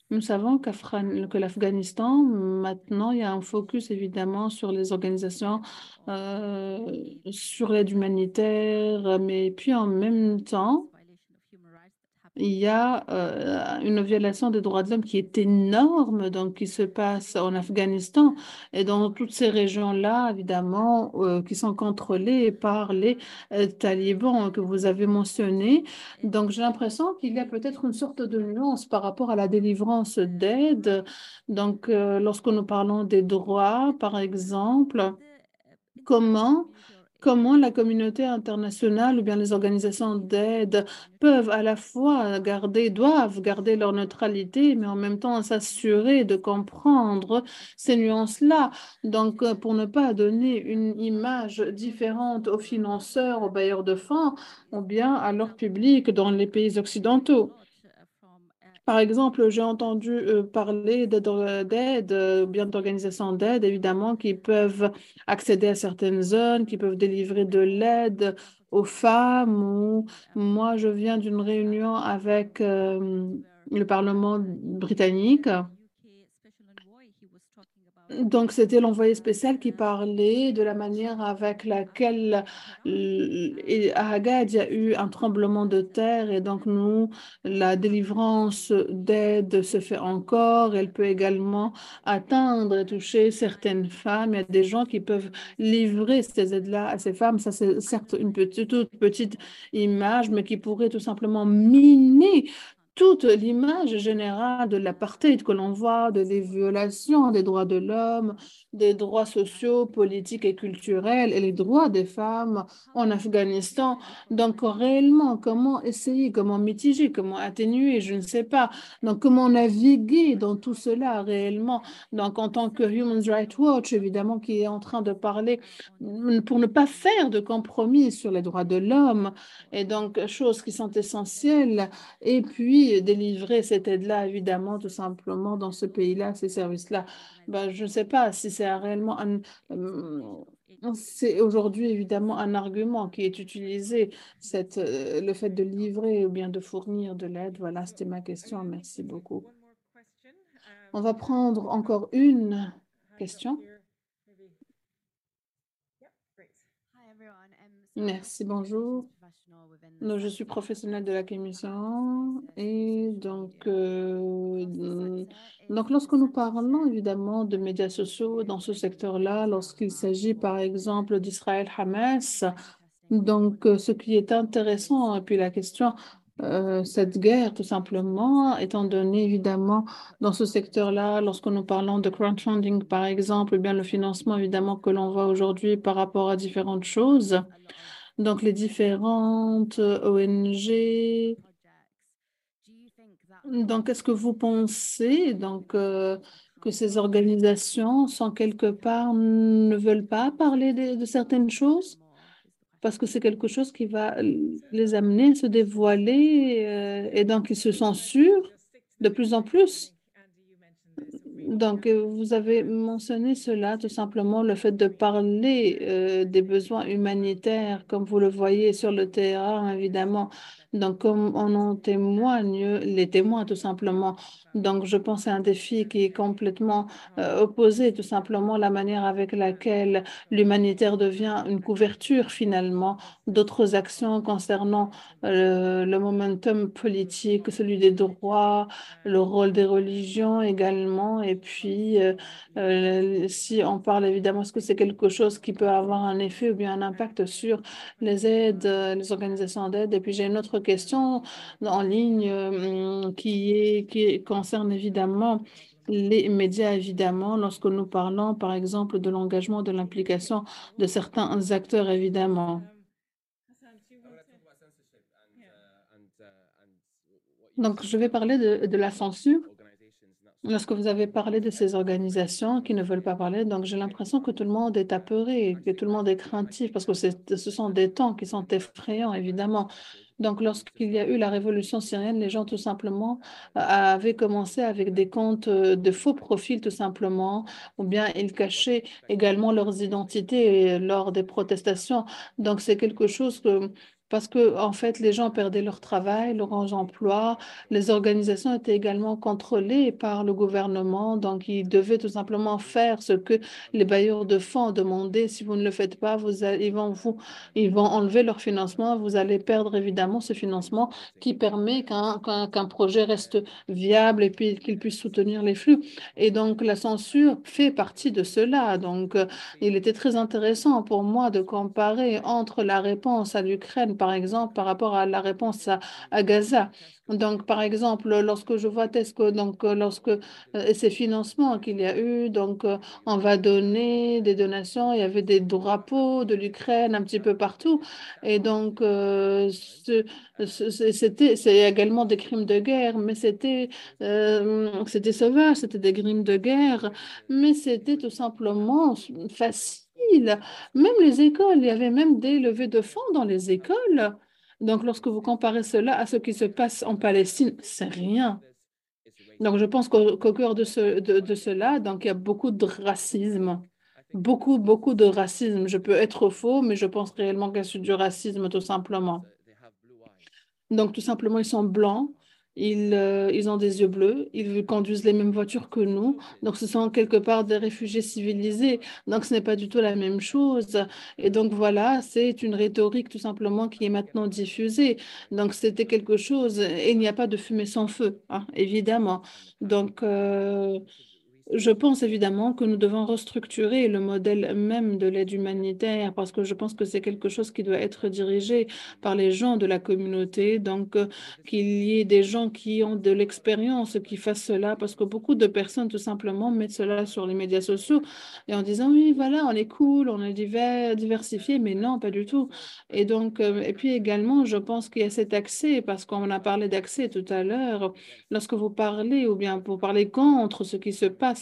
nous savons que l'Afghanistan, maintenant, il y a un focus évidemment sur les organisations, euh, sur l'aide humanitaire, mais puis en même temps, il y a euh, une violation des droits de l'homme qui est énorme, donc qui se passe en Afghanistan et dans toutes ces régions-là, évidemment, euh, qui sont contrôlées par les euh, talibans que vous avez mentionnés. Donc, j'ai l'impression qu'il y a peut-être une sorte de nuance par rapport à la délivrance d'aide. Donc, lorsque nous parlons des droits, par exemple, comment comment la communauté internationale ou bien les organisations d'aide peuvent à la fois garder, doivent garder leur neutralité, mais en même temps s'assurer de comprendre ces nuances-là. Donc, euh, pour ne pas donner une image différente aux financeurs, aux bailleurs de fonds, ou bien à leur public dans les pays occidentaux. Par exemple, j'ai entendu euh, parler d'aide, euh, bien d'organisations d'aide, évidemment, qui peuvent accéder à certaines zones, qui peuvent délivrer de l'aide aux femmes. Ou moi, je viens d'une réunion avec euh, le Parlement britannique donc, c'était l'envoyé spécial qui parlait de la manière avec laquelle à Agad, il y a eu un tremblement de terre et donc nous, la délivrance d'aide se fait encore. Elle peut également atteindre et toucher certaines femmes. Il y a des gens qui peuvent livrer ces aides-là à ces femmes. Ça, c'est certes une toute petite image, mais qui pourrait tout simplement miner toute l'image générale de l'apartheid que l'on voit, de des violations des droits de l'homme, des droits sociaux, politiques et culturels et les droits des femmes en Afghanistan. Donc, réellement, comment essayer, comment mitiger, comment atténuer, je ne sais pas. Donc, comment naviguer dans tout cela réellement? Donc, en tant que Human Rights Watch, évidemment, qui est en train de parler pour ne pas faire de compromis sur les droits de l'homme et donc choses qui sont essentielles. Et puis, délivrer cette aide-là, évidemment, tout simplement, dans ce pays-là, ces services-là. Ben, je ne sais pas si c'est réellement un... Euh, c'est aujourd'hui évidemment un argument qui est utilisé, cette, euh, le fait de livrer ou bien de fournir de l'aide. Voilà, c'était ma question. Merci beaucoup. On va prendre encore une question. Merci, bonjour. Je suis professionnelle de la commission et donc, euh, donc lorsque nous parlons évidemment de médias sociaux dans ce secteur-là, lorsqu'il s'agit par exemple d'Israël-Hamas, donc euh, ce qui est intéressant, et puis la question, euh, cette guerre tout simplement, étant donné évidemment dans ce secteur-là, lorsque nous parlons de crowdfunding par exemple, bien le financement évidemment que l'on voit aujourd'hui par rapport à différentes choses, donc les différentes euh, ONG. Donc, est-ce que vous pensez donc, euh, que ces organisations, sans quelque part, ne veulent pas parler de, certaines choses? Parce que c'est quelque chose qui va les amener à se dévoiler euh, et donc ils se censurent de plus en plus. Donc, euh, vous avez mentionné cela, tout simplement, le fait de parler euh, des besoins humanitaires, comme vous le voyez sur le terrain, évidemment. Donc, comme on en témoigne, les témoins, tout simplement. Donc, je pense à un défi qui est complètement euh, opposé, tout simplement, la manière avec laquelle l'humanitaire devient une couverture, finalement, d'autres actions concernant le momentum politique, celui des droits, le rôle des religions également, et puis, euh, euh, si on parle évidemment, est-ce que c'est quelque chose qui peut avoir un effet ou bien un impact sur les aides, euh, les organisations d'aide? Et puis, j'ai une autre question en ligne qui, est, qui concerne évidemment les médias, évidemment, lorsque nous parlons, par exemple, de l'engagement, de l'implication de certains acteurs, évidemment. Donc, je vais parler de la censure. Lorsque vous avez parlé de ces organisations qui ne veulent pas parler, donc j'ai l'impression que tout le monde est apeuré, que tout le monde est craintif, parce que ce sont des temps qui sont effrayants, évidemment. Donc, lorsqu'il y a eu la révolution syrienne, les gens tout simplement euh, avaient commencé avec des comptes euh, de faux profils, tout simplement, ou bien ils cachaient également leurs identités euh, lors des protestations. Donc, c'est quelque chose que parce que en fait, les gens perdaient leur travail, leur emploi. Les organisations étaient également contrôlées par le gouvernement, donc ils devaient tout simplement faire ce que les bailleurs de fonds demandaient. Si vous ne le faites pas, vous ils vont vous, ils vont enlever leur financement. Vous allez perdre évidemment ce financement qui permet qu'un projet reste viable et puis qu'il puisse soutenir les flux. Et donc la censure fait partie de cela. Donc il était très intéressant pour moi de comparer entre la réponse à l'Ukraine par exemple, par rapport à la réponse à, Gaza. Donc, par exemple, lorsque je vois Tesco, donc lorsque euh, ces financements qu'il y a eu, donc euh, on va donner des donations, il y avait des drapeaux de l'Ukraine un petit peu partout, et donc euh, c'était c'est également des crimes de guerre, mais c'était c'était sauvage, c'était des crimes de guerre, mais c'était tout simplement facile même les écoles, il y avait même des levées de fonds dans les écoles. Donc, lorsque vous comparez cela à ce qui se passe en Palestine, c'est rien. Donc, je pense qu'au cœur de, ce, de, cela, donc, il y a beaucoup de racisme. Beaucoup, beaucoup de racisme. Je peux être faux, mais je pense réellement qu'il y a du racisme, tout simplement. Donc, tout simplement, ils sont blancs. Ils, euh, ils, ont des yeux bleus, ils conduisent les mêmes voitures que nous. Donc, ce sont quelque part des réfugiés civilisés. Donc, ce n'est pas du tout la même chose. Et donc, voilà, c'est une rhétorique tout simplement qui est maintenant diffusée. Donc, c'était quelque chose, et il n'y a pas de fumée sans feu, hein, évidemment. Donc, euh, je pense évidemment que nous devons restructurer le modèle même de l'aide humanitaire parce que je pense que c'est quelque chose qui doit être dirigé par les gens de la communauté. Donc, euh, qu'il y ait des gens qui ont de l'expérience qui fassent cela parce que beaucoup de personnes tout simplement mettent cela sur les médias sociaux et en disant oui, voilà, on est cool, on est divers, diversifié, mais non, pas du tout. Et donc, euh, et puis également, je pense qu'il y a cet accès parce qu'on a parlé d'accès tout à l'heure. Lorsque vous parlez ou bien pour parler contre ce qui se passe,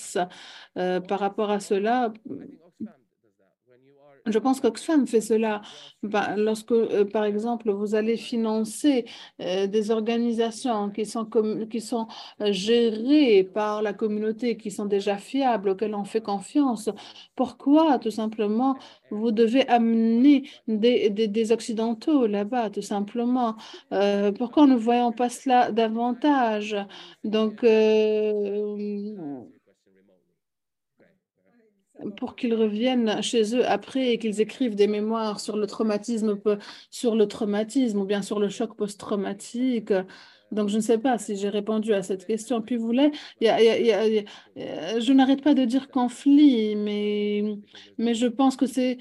euh, par rapport à cela. Je pense qu'Oxfam fait cela. Bah, lorsque, euh, par exemple, vous allez financer euh, des organisations qui sont, qui sont gérées par la communauté, qui sont déjà fiables, auxquelles on fait confiance, pourquoi, tout simplement, vous devez amener des, des, Occidentaux là-bas, tout simplement? Pourquoi ne voyons pas cela davantage? Donc, pour qu'ils reviennent chez eux après et qu'ils écrivent des mémoires sur le traumatisme, sur le traumatisme ou bien sur le choc post-traumatique. Donc, je ne sais pas si j'ai répondu à cette question. Puis, vous voulez, je n'arrête pas de dire conflit, mais, mais je pense que c'est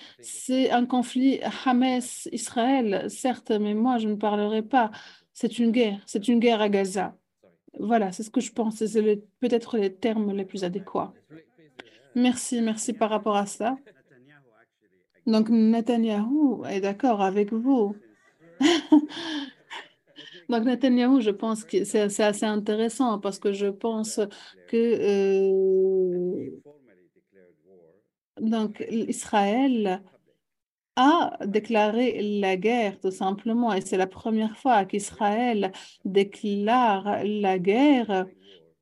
un conflit Hamas-Israël, certes, mais moi, je ne parlerai pas. C'est une guerre, c'est une guerre à Gaza. Voilà, c'est ce que je pense. C'est peut-être les termes les plus adéquats. Merci, merci par rapport à ça. Donc, Netanyahu est d'accord avec vous. Donc, Netanyahu, je pense que c'est assez intéressant parce que je pense que euh, donc, Israël a déclaré la guerre, tout simplement, et c'est la première fois qu'Israël déclare la guerre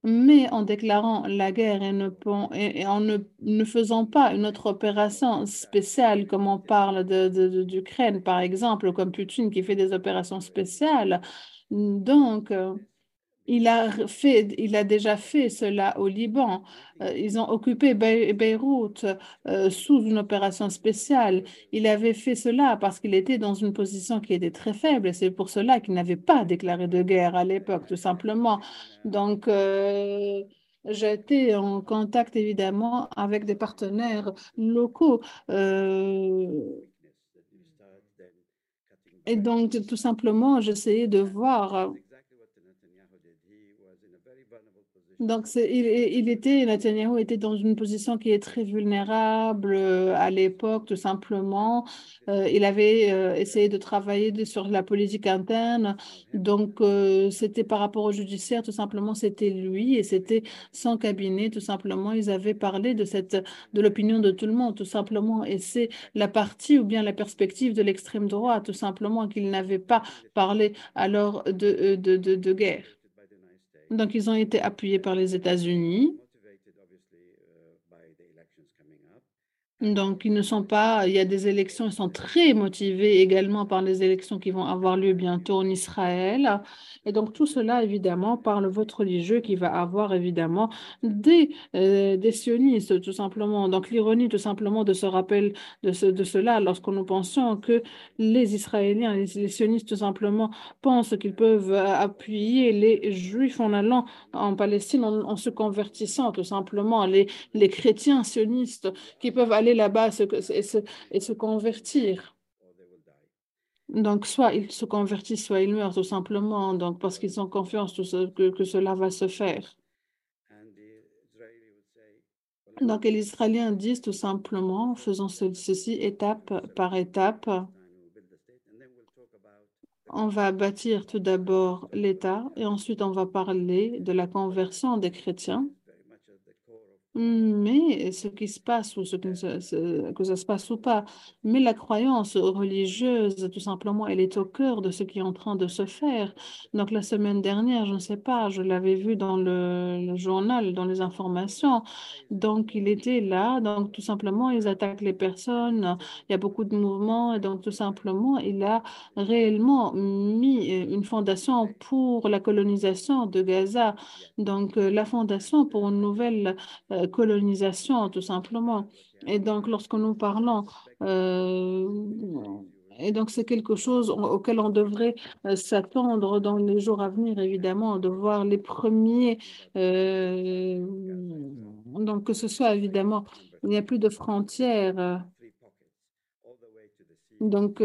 mais en déclarant la guerre et, en ne, faisant pas une autre opération spéciale, comme on parle d'Ukraine, de, par exemple, comme Poutine qui fait des opérations spéciales. Donc, euh, il a, fait, il a déjà fait cela au Liban. Euh, ils ont occupé Beyrouth euh, sous une opération spéciale. Il avait fait cela parce qu'il était dans une position qui était très faible. C'est pour cela qu'il n'avait pas déclaré de guerre à l'époque, tout simplement. Donc, euh, J'étais en contact évidemment avec des partenaires locaux. et donc, tout simplement, j'essayais de voir Donc, il, il, était, Netanyahu était dans une position qui est très vulnérable euh, à l'époque, tout simplement. Euh, il avait euh, essayé de travailler sur la politique interne. Donc, c'était par rapport au judiciaire, tout simplement, c'était lui et c'était son cabinet, tout simplement. Ils avaient parlé de, cette, de l'opinion de tout le monde, tout simplement. Et c'est la partie ou bien la perspective de l'extrême droite, tout simplement, qu'il n'avait pas parlé alors de, de, de guerre. Donc, ils ont été appuyés par les États-Unis. Donc, ils ne sont pas, il y a des élections, ils sont très motivés également par les élections qui vont avoir lieu bientôt en Israël. Et donc, tout cela, évidemment, par le vote religieux qui va avoir, évidemment, des, euh, des sionistes, tout simplement. Donc, l'ironie, tout simplement, de ce rappel de, ce, de cela, lorsque nous pensons que les Israéliens, les, sionistes, tout simplement, pensent qu'ils peuvent euh, appuyer les Juifs en allant en Palestine, en, se convertissant, tout simplement, les, les chrétiens sionistes qui peuvent aller là-bas et se, convertir. Donc, soit ils se convertissent, soit ils meurent tout simplement, donc parce qu'ils ont confiance que, que cela va se faire. Donc, les Israéliens disent tout simplement, faisons ceci étape par étape. On va bâtir tout d'abord l'État et ensuite on va parler de la conversion des chrétiens. Mais ce qui se passe, ou ce que, ça se passe ou pas, mais la croyance religieuse, tout simplement, elle est au cœur de ce qui est en train de se faire. Donc la semaine dernière, je ne sais pas, je l'avais vu dans le, journal, dans les informations. Donc il était là, donc tout simplement, ils attaquent les personnes, il y a beaucoup de mouvements, et donc tout simplement, il a réellement mis une fondation pour la colonisation de Gaza. Donc euh, la fondation pour une nouvelle euh, colonisation, tout simplement. Et donc, lorsque nous parlons, euh, et donc c'est quelque chose auquel on devrait euh, s'attendre dans les jours à venir, évidemment, de voir les premiers, euh, Donc, que ce soit évidemment, il n'y a plus de frontières. Donc,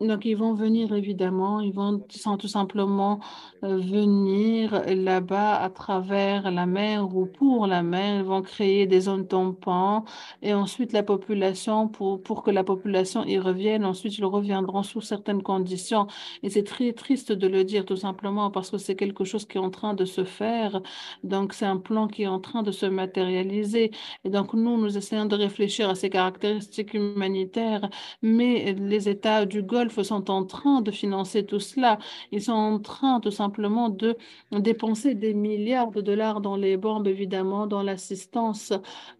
donc, ils vont venir évidemment, ils vont tout simplement euh, venir là-bas à travers la mer ou pour la mer. Ils vont créer des zones tampons et ensuite la population, pour, pour que la population y revienne, ensuite ils reviendront sous certaines conditions. Et c'est très triste de le dire tout simplement parce que c'est quelque chose qui est en train de se faire. Donc, c'est un plan qui est en train de se matérialiser. Et donc, nous, nous essayons de réfléchir à ces caractéristiques humanitaires, mais les États du Golfe sont en train de financer tout cela. Ils sont en train tout simplement de dépenser des milliards de dollars dans les bombes, évidemment, dans l'assistance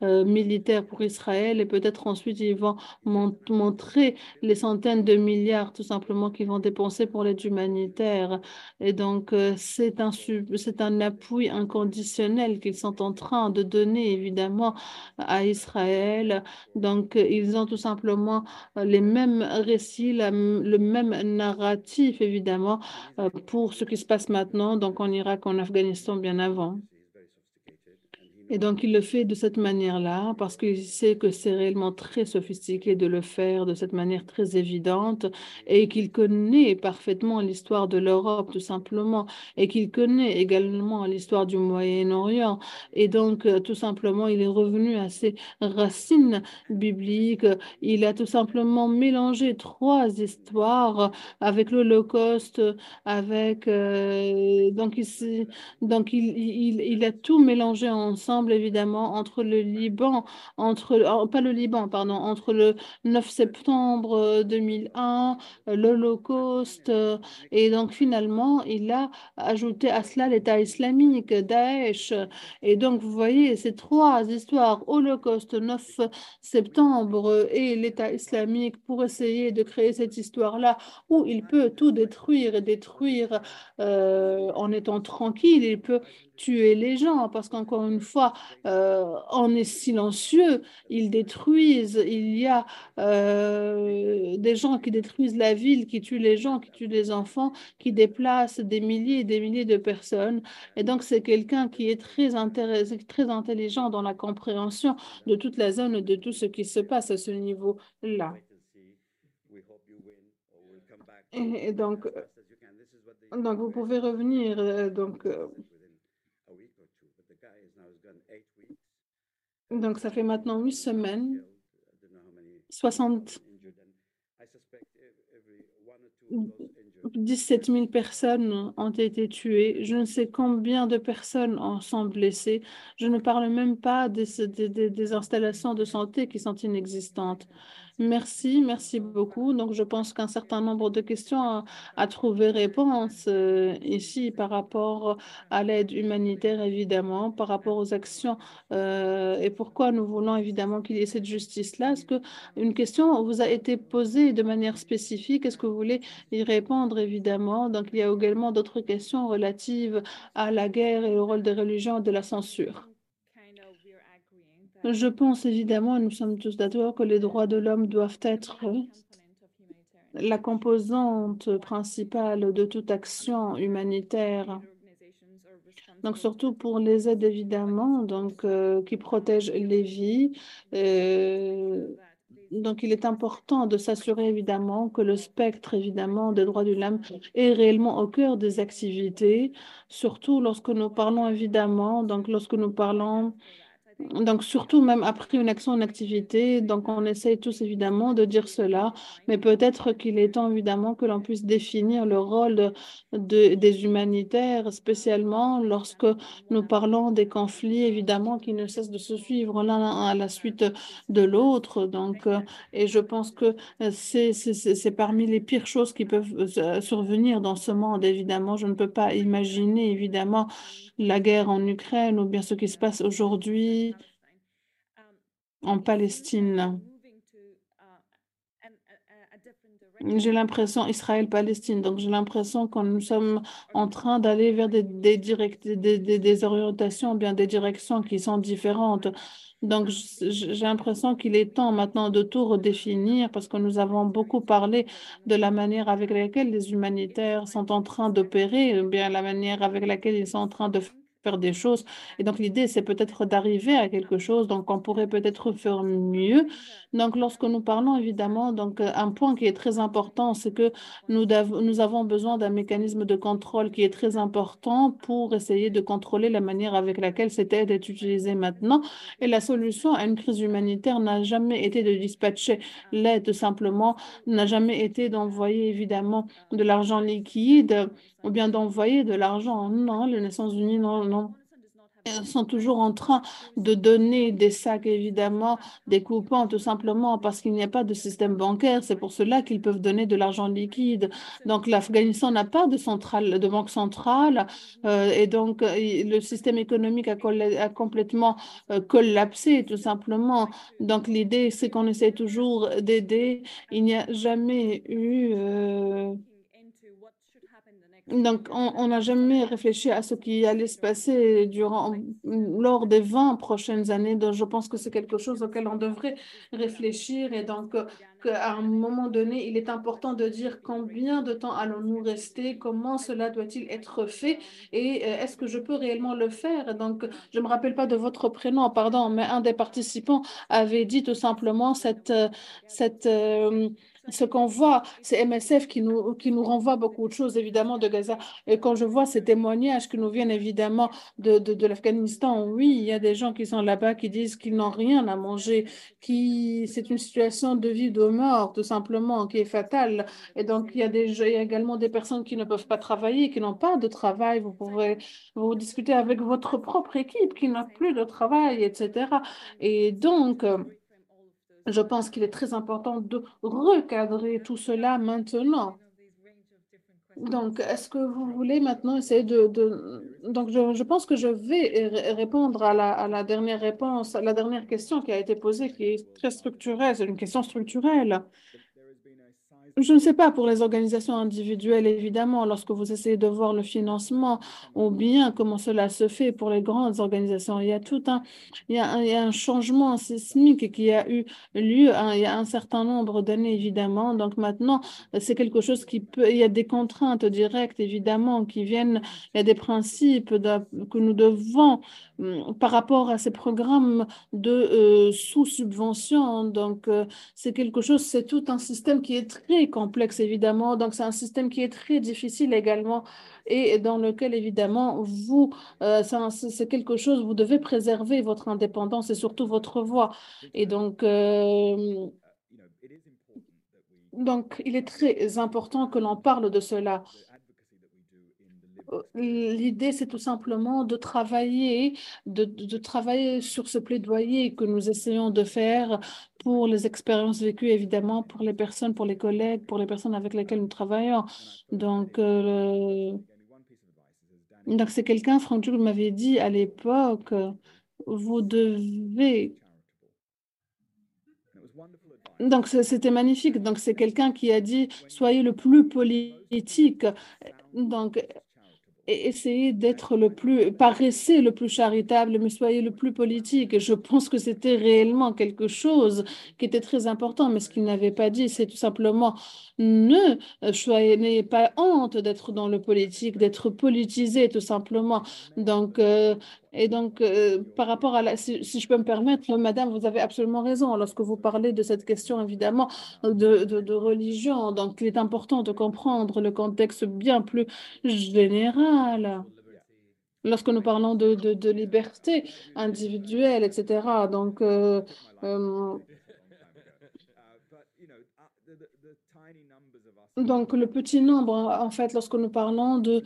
euh, militaire pour Israël. Et peut-être ensuite, ils vont montrer les centaines de milliards tout simplement qu'ils vont dépenser pour l'aide humanitaire. Et donc, euh, c'est un, un appui inconditionnel qu'ils sont en train de donner, évidemment, à Israël. Donc, ils ont tout simplement les mêmes récits, la, le même narratif, évidemment, euh, pour ce qui se passe maintenant, donc en Irak, en Afghanistan, bien avant. Et donc, il le fait de cette manière-là parce qu'il sait que c'est réellement très sophistiqué de le faire de cette manière très évidente et qu'il connaît parfaitement l'histoire de l'Europe, tout simplement, et qu'il connaît également l'histoire du Moyen-Orient. Et donc, euh, tout simplement, il est revenu à ses racines bibliques. Il a tout simplement mélangé trois histoires avec l'Holocauste, avec... Euh, donc, il, donc il, il, il a tout mélangé ensemble évidemment entre le Liban, entre, oh, pas le Liban, pardon, entre le 9 septembre 2001, euh, l'Holocauste, euh, et donc finalement, il a ajouté à cela l'État islamique, Daesh. Et donc, vous voyez, ces trois histoires, Holocauste, 9 septembre et l'État islamique, pour essayer de créer cette histoire-là où il peut tout détruire et détruire euh, en étant tranquille, il peut tuer les gens, parce qu'encore une fois, euh, on est silencieux, ils détruisent, il y a euh, des gens qui détruisent la ville, qui tuent les gens, qui tuent les enfants, qui déplacent des milliers et des milliers de personnes. Et donc, c'est quelqu'un qui est très, très intelligent dans la compréhension de toute la zone, de tout ce qui se passe à ce niveau-là. Et, donc, donc, vous pouvez revenir. Euh, donc, Donc, ça fait maintenant huit semaines, 60, 17 000 personnes ont été tuées. Je ne sais combien de personnes en sont blessées. Je ne parle même pas des, installations de santé qui sont inexistantes. Merci, merci beaucoup. Donc, je pense qu'un certain nombre de questions a, trouvé réponse euh, ici par rapport à l'aide humanitaire, évidemment, par rapport aux actions euh, et pourquoi nous voulons évidemment qu'il y ait cette justice-là. Est-ce qu'une question vous a été posée de manière spécifique? Est-ce que vous voulez y répondre, évidemment? Donc, il y a également d'autres questions relatives à la guerre et au rôle des religions et de la censure. Je pense évidemment, nous sommes tous d'accord, que les droits de l'homme doivent être la composante principale de toute action humanitaire. Donc surtout pour les aides évidemment, donc euh, qui protègent les vies. Euh, donc il est important de s'assurer évidemment que le spectre évidemment des droits de l'homme est réellement au cœur des activités, surtout lorsque nous parlons évidemment, donc lorsque nous parlons donc, surtout même après une action, une activité, donc on essaye tous évidemment de dire cela, mais peut-être qu'il est temps évidemment que l'on puisse définir le rôle de, des humanitaires, spécialement lorsque nous parlons des conflits évidemment qui ne cessent de se suivre l'un à la suite de l'autre. Donc, et je pense que c'est parmi les pires choses qui peuvent euh, survenir dans ce monde, évidemment. Je ne peux pas imaginer évidemment la guerre en Ukraine ou bien ce qui se passe aujourd'hui en Palestine. J'ai l'impression, Israël-Palestine, donc j'ai l'impression que nous sommes en train d'aller vers des, des, des, des, orientations, bien des directions qui sont différentes. Donc, j'ai l'impression qu'il est temps maintenant de tout redéfinir parce que nous avons beaucoup parlé de la manière avec laquelle les humanitaires sont en train d'opérer, bien la manière avec laquelle ils sont en train de faire des choses. Et donc, l'idée, c'est peut-être d'arriver à quelque chose. Donc, on pourrait peut-être faire mieux. Donc, lorsque nous parlons, évidemment, donc, un point qui est très important, c'est que nous, nous avons besoin d'un mécanisme de contrôle qui est très important pour essayer de contrôler la manière avec laquelle cette aide est utilisée maintenant. Et la solution à une crise humanitaire n'a jamais été de dispatcher l'aide, simplement, n'a jamais été d'envoyer, évidemment, de l'argent liquide ou bien d'envoyer de l'argent. Non, les Nations Unies non, non, sont toujours en train de donner des sacs, évidemment, des coupons, tout simplement parce qu'il n'y a pas de système bancaire. C'est pour cela qu'ils peuvent donner de l'argent liquide. Donc, l'Afghanistan n'a pas de, centrale, de banque centrale euh, et donc euh, le système économique a, complètement euh, collapsé, tout simplement. Donc, l'idée, c'est qu'on essaie toujours d'aider. Il n'y a jamais eu... Donc, on n'a jamais réfléchi à ce qui allait se passer durant, lors des 20 prochaines années. Donc, je pense que c'est quelque chose auquel on devrait réfléchir. Et donc, qu'à un moment donné, il est important de dire combien de temps allons-nous rester, comment cela doit-il être fait et euh, est-ce que je peux réellement le faire? Donc, je ne me rappelle pas de votre prénom, pardon, mais un des participants avait dit tout simplement cette, euh, cette euh, ce qu'on voit, c'est MSF qui nous, qui nous renvoie beaucoup de choses, évidemment, de Gaza. Et quand je vois ces témoignages qui nous viennent, évidemment, de, de, l'Afghanistan, oui, il y a des gens qui sont là-bas qui disent qu'ils n'ont rien à manger, qui c'est une situation de vie, de mort, tout simplement, qui est fatale. Et donc, il y a, il y a également des personnes qui ne peuvent pas travailler, qui n'ont pas de travail. Vous pouvez vous discuter avec votre propre équipe qui n'a plus de travail, etc. Et donc, je pense qu'il est très important de recadrer tout cela maintenant. Donc, est-ce que vous voulez maintenant essayer de... Donc, je, pense que je vais répondre à la, à la dernière réponse, à la dernière question qui a été posée, qui est très structurelle, c'est une question structurelle. Je ne sais pas pour les organisations individuelles, évidemment, lorsque vous essayez de voir le financement ou bien comment cela se fait pour les grandes organisations. Il y a tout un, il y a un, changement sismique qui a eu lieu hein, il y a un certain nombre d'années, évidemment. Donc maintenant, c'est quelque chose qui peut, il y a des contraintes directes, évidemment, qui viennent, il y a des principes que nous devons par rapport à ces programmes de euh, sous-subvention. Donc, euh, c'est quelque chose, c'est tout un système qui est très complexe, évidemment. Donc, c'est un système qui est très difficile également et dans lequel, évidemment, vous, euh, c'est quelque chose, vous devez préserver votre indépendance et surtout votre voix. Et donc, donc il est très important que l'on parle de cela. L'idée, c'est tout simplement de travailler, de, travailler sur ce plaidoyer que nous essayons de faire pour les expériences vécues, évidemment, pour les personnes, pour les collègues, pour les personnes avec lesquelles nous travaillons. Donc, euh, donc c'est quelqu'un, Franck Jules m'avait dit à l'époque, vous devez donc, c'était magnifique. Donc, c'est quelqu'un qui a dit, soyez le plus politique. Donc, essayez d'être le plus, paraissez le plus charitable, mais soyez le plus politique. Je pense que c'était réellement quelque chose qui était très important, mais ce qu'il n'avait pas dit, c'est tout simplement ne soyez, n'ayez pas honte d'être dans le politique, d'être politisé, tout simplement. Donc, euh, et donc, euh, par rapport à la, si, je peux me permettre, madame, vous avez absolument raison lorsque vous parlez de cette question, évidemment, de, de, religion. Donc, il est important de comprendre le contexte bien plus général. Lorsque nous parlons de, de liberté individuelle, etc. Donc, euh, euh, donc, le petit nombre, en fait, lorsque nous parlons de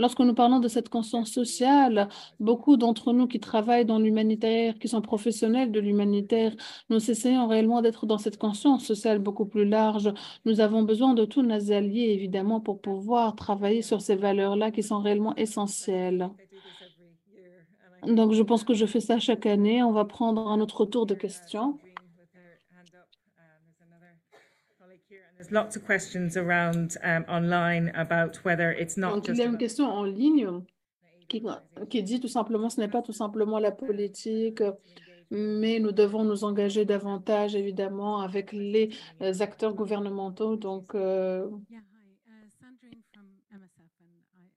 Lorsque nous parlons de cette conscience sociale, beaucoup d'entre nous qui travaillent dans l'humanitaire, qui sont professionnels de l'humanitaire, nous essayons réellement d'être dans cette conscience sociale beaucoup plus large. Nous avons besoin de tous nos alliés, évidemment, pour pouvoir travailler sur ces valeurs-là qui sont réellement essentielles. Donc, je pense que je fais ça chaque année. On va prendre un autre tour de questions. Lots of questions around um, online about whether it's not Donc, just il y a une question en ligne qui, qui dit tout simplement, ce n'est pas tout simplement la politique, mais nous devons nous engager davantage, évidemment, avec les acteurs gouvernementaux. Donc, euh,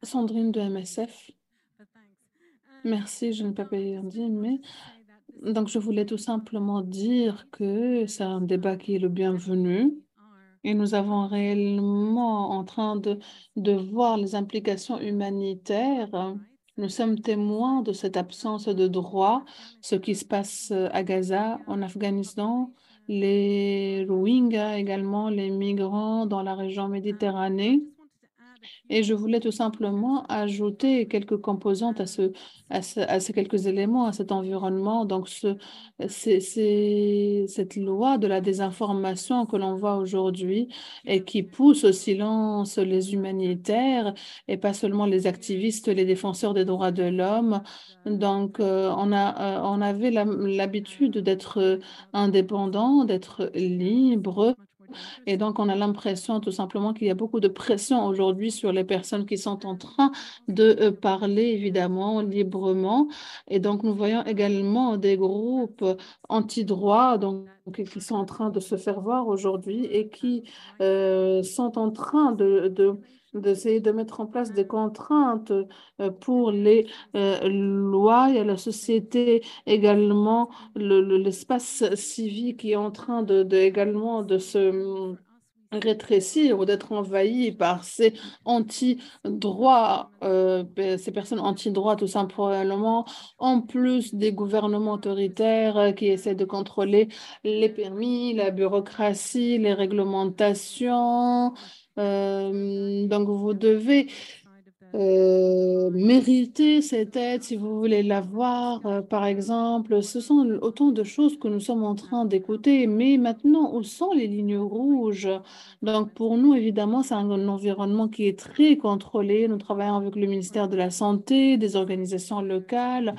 Sandrine de MSF. Merci, je n'ai pas payé dit, mais donc je voulais tout simplement dire que c'est un débat qui est le bienvenu et nous avons réellement en train de, voir les implications humanitaires. Nous sommes témoins de cette absence de droit, ce qui se passe à Gaza, en Afghanistan, les Rohingyas également, les migrants dans la région Méditerranée. Et je voulais tout simplement ajouter quelques composantes à, ce, à, ces quelques éléments, à cet environnement. Donc, ce, c'est, cette loi de la désinformation que l'on voit aujourd'hui et qui pousse au silence les humanitaires et pas seulement les activistes, les défenseurs des droits de l'homme. Donc, euh, on, a, euh, on avait l'habitude d'être indépendant, d'être libre et donc, on a l'impression tout simplement qu'il y a beaucoup de pression aujourd'hui sur les personnes qui sont en train de euh, parler, évidemment, librement. Et donc, nous voyons également des groupes anti-droit donc, qui sont en train de se faire voir aujourd'hui et qui euh, sont en train de d'essayer de mettre en place des contraintes euh, pour les euh, lois. A la société également, l'espace civique qui est en train de, de également de se mm, rétrécir ou d'être envahi par ces anti-droits, euh, ces personnes anti-droits tout simplement, en plus des gouvernements autoritaires qui essaient de contrôler les permis, la bureaucratie, les réglementations, euh, donc, vous devez euh, mériter cette aide si vous voulez l'avoir, euh, par exemple. Ce sont autant de choses que nous sommes en train d'écouter. Mais maintenant, où sont les lignes rouges? Donc, pour nous, évidemment, c'est un, un environnement qui est très contrôlé. Nous travaillons avec le ministère de la Santé, des organisations locales,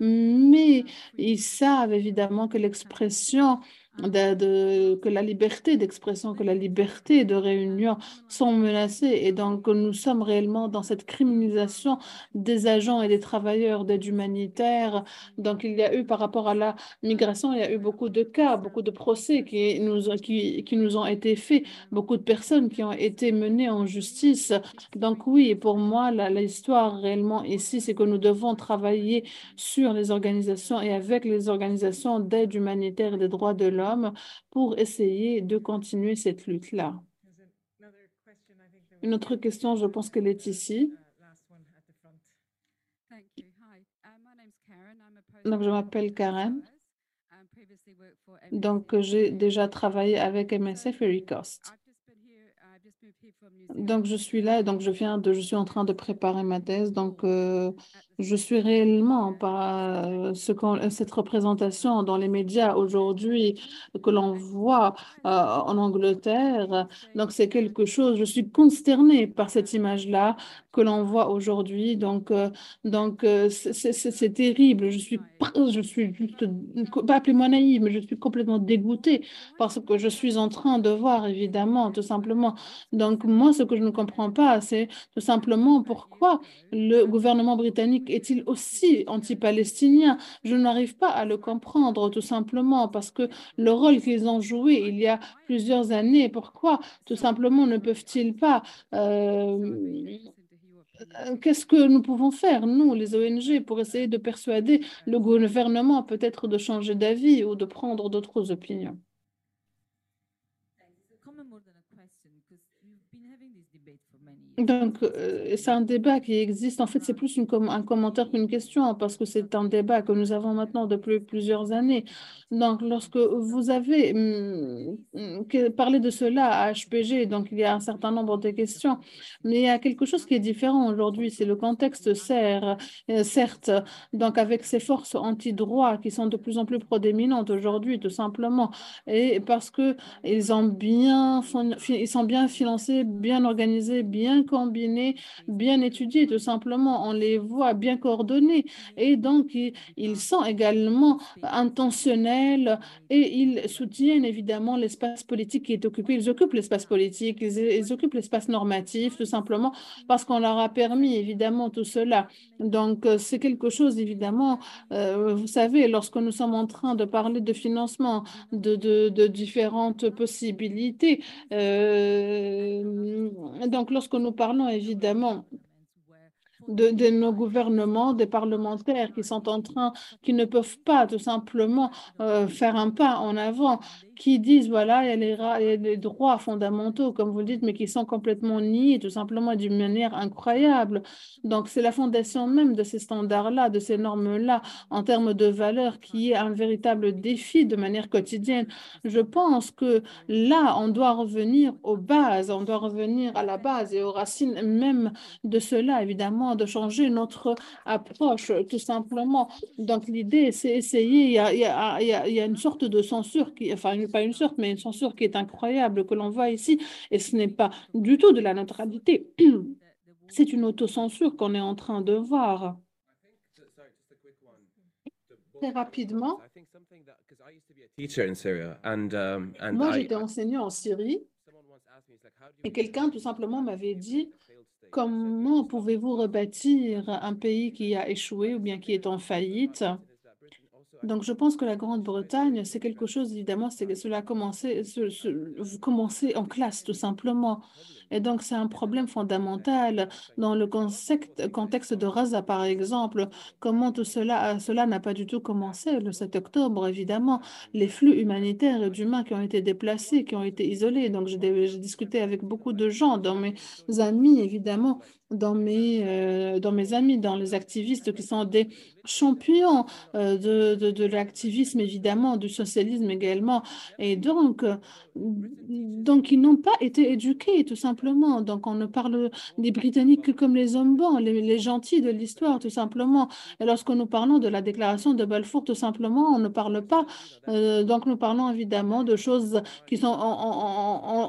mais ils savent évidemment que l'expression que la liberté d'expression, que la liberté de réunion sont menacées. Et donc, nous sommes réellement dans cette criminalisation des agents et des travailleurs d'aide humanitaire. Donc, il y a eu, par rapport à la migration, il y a eu beaucoup de cas, beaucoup de procès qui nous, qui, qui nous ont été faits, beaucoup de personnes qui ont été menées en justice. Donc, oui, pour moi, l'histoire réellement ici, c'est que nous devons travailler sur les organisations et avec les organisations d'aide humanitaire et des droits de l'homme pour essayer de continuer cette lutte-là. Une autre question, je pense qu'elle est ici. Donc, je m'appelle Karen. Donc, j'ai déjà travaillé avec MSF et Recost. Donc, je suis là, donc je viens de, je suis en train de préparer ma thèse. Euh, je suis réellement par euh, ce cette représentation dans les médias aujourd'hui que l'on voit euh, en Angleterre. Donc, c'est quelque chose, je suis consternée par cette image-là que l'on voit aujourd'hui. Donc, donc c'est terrible. Je suis, je suis juste, pas appelez-moi naïve, mais je suis complètement dégoûtée parce que je suis en train de voir, évidemment, tout simplement. Donc, moi, ce que je ne comprends pas, c'est tout simplement pourquoi le gouvernement britannique est-il aussi anti-palestinien? Je n'arrive pas à le comprendre, tout simplement, parce que le rôle qu'ils ont joué il y a plusieurs années, pourquoi tout simplement ne peuvent-ils pas euh, Qu'est-ce que nous pouvons faire, nous, les ONG, pour essayer de persuader le gouvernement peut-être de changer d'avis ou de prendre d'autres opinions? Donc, euh, c'est un débat qui existe. En fait, c'est plus une un commentaire qu'une question parce que c'est un débat que nous avons maintenant depuis plusieurs années. Donc, lorsque vous avez hum, parlé de cela à HPG, donc il y a un certain nombre de questions, mais il y a quelque chose qui est différent aujourd'hui. C'est le contexte, euh, certes, donc avec ces forces anti-droit qui sont de plus en plus prodéminentes aujourd'hui, tout simplement, et parce que ils ils sont bien financés, bien organisés, bien combinés, bien étudiés, tout simplement. On les voit bien coordonnés. Et donc, ils, sont également intentionnels et ils soutiennent évidemment l'espace politique qui est occupé. Ils occupent l'espace politique, ils, occupent l'espace normatif, tout simplement parce qu'on leur a permis évidemment tout cela. Donc, c'est quelque chose, évidemment, euh, vous savez, lorsque nous sommes en train de parler de financement, de, de, différentes possibilités, euh, donc lorsque nous parlons évidemment de, de, nos gouvernements, des parlementaires qui sont en train, qui ne peuvent pas tout simplement euh, faire un pas en avant, qui disent, voilà, il y, a les, droits fondamentaux, comme vous le dites, mais qui sont complètement niés tout simplement d'une manière incroyable. Donc, c'est la fondation même de ces standards-là, de ces normes-là, en termes de valeurs, qui est un véritable défi de manière quotidienne. Je pense que là, on doit revenir aux bases, on doit revenir à la base et aux racines même de cela, évidemment, de changer notre approche, tout simplement. Donc, l'idée, c'est essayer, il y, a, il, y a, il y a, une sorte de censure, qui, enfin, pas une sorte, mais une censure qui est incroyable, que l'on voit ici, et ce n'est pas du tout de la neutralité. C'est une autocensure qu'on est en train de voir. Très rapidement, moi j'étais enseignant en Syrie et quelqu'un tout simplement m'avait dit comment pouvez-vous rebâtir un pays qui a échoué ou bien qui est en faillite? Donc, je pense que la Grande-Bretagne, c'est quelque chose, évidemment, c'est cela a commencé, ce, ce, vous commencez en classe, tout simplement. Et donc, c'est un problème fondamental dans le contexte, de Raza, par exemple. Comment tout cela cela n'a pas du tout commencé le 7 octobre, évidemment. Les flux humanitaires et d'humains qui ont été déplacés, qui ont été isolés. Donc, j'ai discuté avec beaucoup de gens, dans mes amis, évidemment, dans mes, euh, dans mes amis, dans les activistes qui sont des champions euh, de, de, l'activisme, évidemment, du socialisme également. Et donc, donc ils n'ont pas été éduqués, tout simplement. Donc, on ne parle des Britanniques que comme les hommes bons, les, gentils de l'histoire, tout simplement. Et lorsque nous parlons de la déclaration de Balfour, tout simplement, on ne parle pas. Euh, donc, nous parlons évidemment de choses qui sont.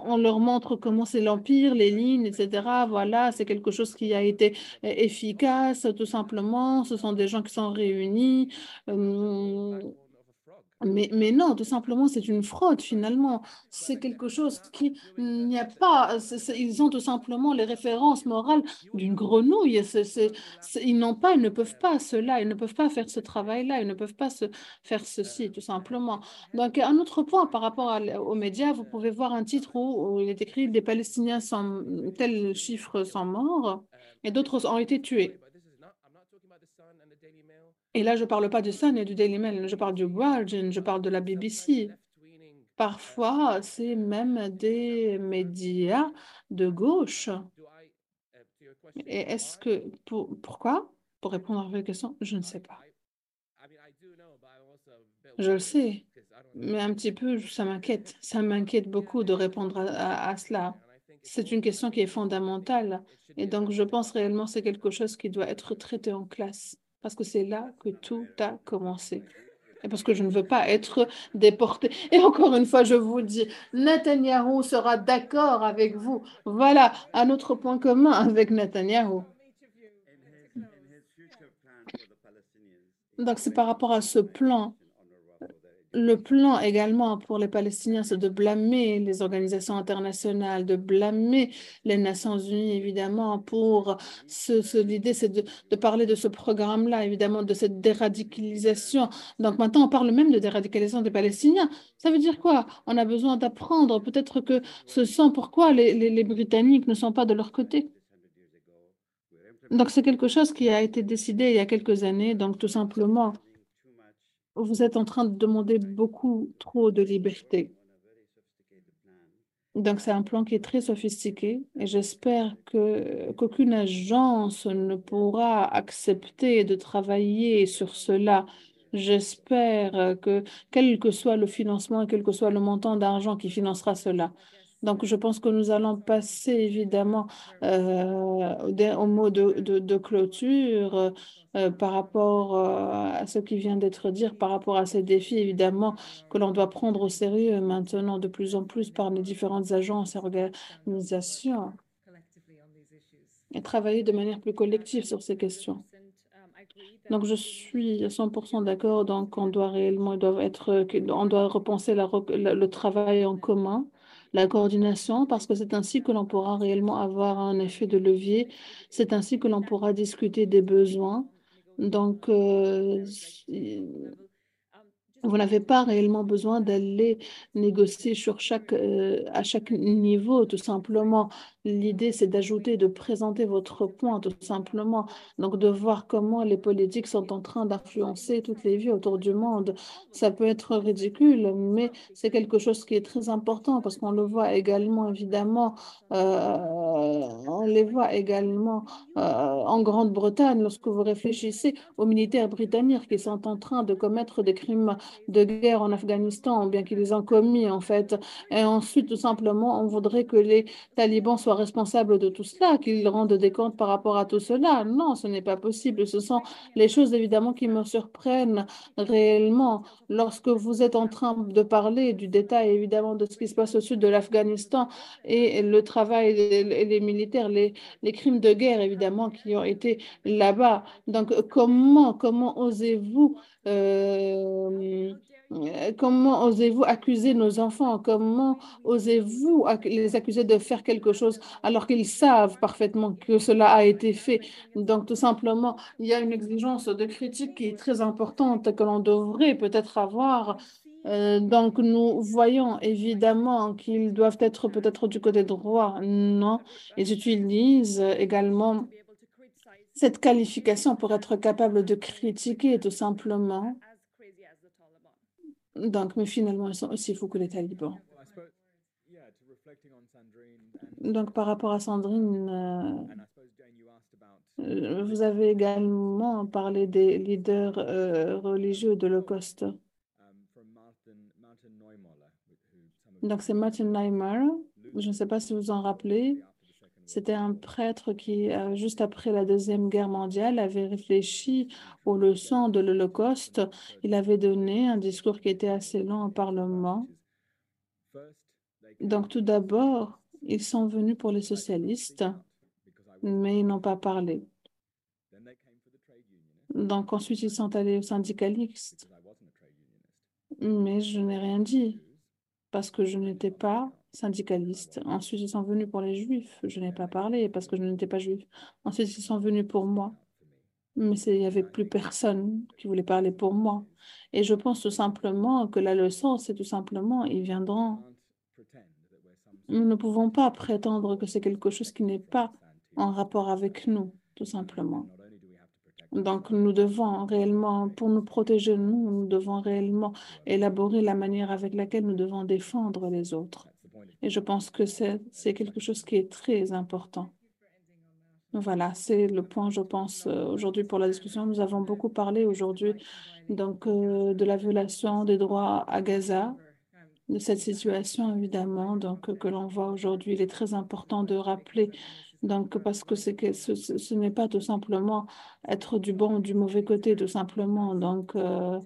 On, leur montre comment c'est l'Empire, les lignes, etc. Voilà, c'est quelque chose qui a été efficace, tout simplement. Ce sont des gens qui sont réunis. Euh, mais, mais, non, tout simplement, c'est une fraude finalement. C'est quelque chose qui n'y a pas. Ils ont tout simplement les références morales d'une grenouille. Ils n'ont pas, ils ne peuvent pas cela, ils ne peuvent pas faire ce travail-là, ils ne peuvent pas se faire ceci, tout simplement. Donc, un autre point par rapport aux médias, vous pouvez voir un titre où, où il est écrit Des Palestiniens sans tel chiffre sont morts et d'autres ont été tués. Et là, je ne parle pas du Sun et du Daily Mail, je parle du Guardian, je parle de la BBC. Parfois, c'est même des médias de gauche. Et est-ce que... Pour, pourquoi? Pour répondre à votre question, je ne sais pas. Je le sais, mais un petit peu, ça m'inquiète. Ça m'inquiète beaucoup de répondre à, à cela. C'est une question qui est fondamentale. Et donc, je pense réellement que c'est quelque chose qui doit être traité en classe parce que c'est là que tout a commencé. Et parce que je ne veux pas être déporté. Et encore une fois, je vous dis, Netanyahou sera d'accord avec vous. Voilà un autre point commun avec Netanyahou. Donc, c'est par rapport à ce plan le plan également pour les Palestiniens, c'est de blâmer les organisations internationales, de blâmer les Nations Unies, évidemment, pour ce, ce l'idée, c'est de, parler de ce programme-là, évidemment, de cette déradicalisation. Donc maintenant, on parle même de déradicalisation des Palestiniens. Ça veut dire quoi? On a besoin d'apprendre. Peut-être que ce sont pourquoi les Britanniques ne sont pas de leur côté. Donc c'est quelque chose qui a été décidé il y a quelques années. Donc tout simplement, vous êtes en train de demander beaucoup trop de liberté. Donc, c'est un plan qui est très sophistiqué et j'espère que, qu'aucune agence ne pourra accepter de travailler sur cela. J'espère que, quel que soit le financement, quel que soit le montant d'argent qui financera cela, donc, je pense que nous allons passer évidemment euh, au mot de, de, clôture euh, par rapport euh, à ce qui vient d'être dit, par rapport à ces défis, évidemment, que l'on doit prendre au sérieux maintenant de plus en plus par les différentes agences et organisations et travailler de manière plus collective sur ces questions. Donc, je suis à 100% d'accord. Donc, on doit réellement, doit être, on doit repenser le travail en commun la coordination parce que c'est ainsi que l'on pourra réellement avoir un effet de levier. C'est ainsi que l'on pourra discuter des besoins. Donc, euh, vous n'avez pas réellement besoin d'aller négocier sur chaque, euh, à chaque niveau, tout simplement. L'idée, c'est d'ajouter, de présenter votre point, tout simplement. Donc, de voir comment les politiques sont en train d'influencer toutes les vies autour du monde. Ça peut être ridicule, mais c'est quelque chose qui est très important parce qu'on le voit également, évidemment, euh, on les voit également euh, en Grande-Bretagne lorsque vous réfléchissez aux militaires britanniques qui sont en train de commettre des crimes de guerre en Afghanistan, bien qu'ils les ont commis, en fait. Et ensuite, tout simplement, on voudrait que les talibans soient responsables de tout cela, qu'ils rendent des comptes par rapport à tout cela. Non, ce n'est pas possible. Ce sont les choses évidemment qui me surprennent réellement lorsque vous êtes en train de parler du détail évidemment de ce qui se passe au sud de l'Afghanistan et le travail et les militaires, les, crimes de guerre évidemment qui ont été là-bas. Donc comment, comment osez-vous euh, comment osez-vous accuser nos enfants? Comment osez-vous les accuser de faire quelque chose alors qu'ils savent parfaitement que cela a été fait? Donc, tout simplement, il y a une exigence de critique qui est très importante que l'on devrait peut-être avoir. Euh, donc, nous voyons évidemment qu'ils doivent être peut-être du côté droit. Non, ils utilisent également cette qualification pour être capable de critiquer tout simplement donc, mais finalement, ils sont aussi fous que les talibans. Donc, par rapport à Sandrine, euh, euh, vous avez également parlé des leaders euh, religieux de l'Holocauste. Donc, c'est Martin Neymar. Je ne sais pas si vous en rappelez. C'était un prêtre qui, euh, juste après la Deuxième Guerre mondiale, avait réfléchi aux leçons de l'Holocauste. Il avait donné un discours qui était assez long au Parlement. Donc, tout d'abord, ils sont venus pour les socialistes, mais ils n'ont pas parlé. Donc, ensuite, ils sont allés aux syndicalistes, mais je n'ai rien dit parce que je n'étais pas syndicalistes. Ensuite, ils sont venus pour les juifs. Je n'ai pas parlé parce que je n'étais pas juif. Ensuite, ils sont venus pour moi. Mais il n'y avait plus personne qui voulait parler pour moi. Et je pense tout simplement que la leçon, c'est tout simplement, ils viendront. Nous ne pouvons pas prétendre que c'est quelque chose qui n'est pas en rapport avec nous, tout simplement. Donc, nous devons réellement, pour nous protéger, nous, nous devons réellement élaborer la manière avec laquelle nous devons défendre les autres. Et je pense que c'est quelque chose qui est très important. Voilà, c'est le point, je pense, euh, aujourd'hui pour la discussion. Nous avons beaucoup parlé aujourd'hui euh, de la violation des droits à Gaza, de cette situation évidemment donc que l'on voit aujourd'hui. Il est très important de rappeler donc parce que, que ce, ce n'est pas tout simplement être du bon ou du mauvais côté, tout simplement. Donc euh,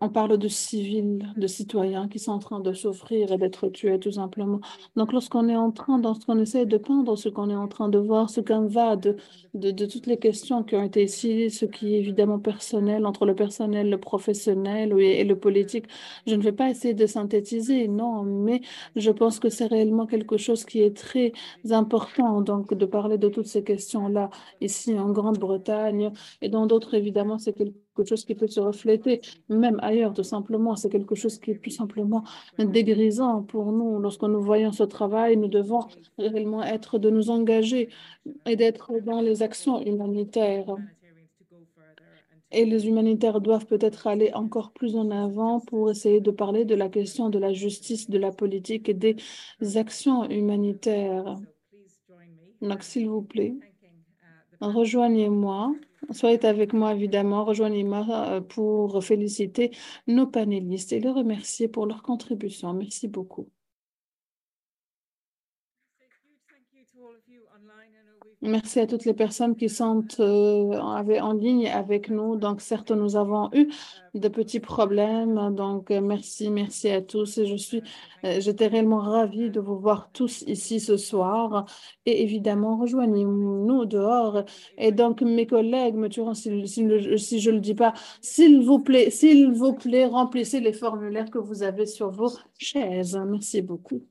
on parle de civils, de citoyens qui sont en train de souffrir et d'être tués tout simplement. Donc lorsqu'on est en train, lorsqu'on essaie de peindre ce qu'on est en train de voir, ce qu'en va de, de, toutes les questions qui ont été ici, ce qui est évidemment personnel, entre le personnel, le professionnel et, le politique, je ne vais pas essayer de synthétiser, non, mais je pense que c'est réellement quelque chose qui est très important, donc de parler de toutes ces questions-là ici en Grande-Bretagne et dans d'autres, évidemment, c'est quelque chose qui peut se refléter même ailleurs, tout simplement. C'est quelque chose qui est tout simplement dégrisant pour nous. Lorsque nous voyons ce travail, nous devons réellement être de nous engager et d'être dans les actions humanitaires. Et les humanitaires doivent peut-être aller encore plus en avant pour essayer de parler de la question de la justice, de la politique et des actions humanitaires. Donc, s'il vous plaît, rejoignez-moi Soyez avec moi, évidemment. Rejoignez-moi euh, pour féliciter nos panélistes et les remercier pour leur contribution. Merci beaucoup. Merci à toutes les personnes qui sont euh, en ligne avec nous. Donc, certes, nous avons eu de petits problèmes. Donc, euh, merci, merci à tous. Et je suis, euh, j'étais réellement ravie de vous voir tous ici ce soir. Et évidemment, rejoignez-nous dehors. Et donc, mes collègues me tueront si, je ne le dis pas. S'il vous plaît, s'il vous plaît, remplissez les formulaires que vous avez sur vos chaises. Merci beaucoup.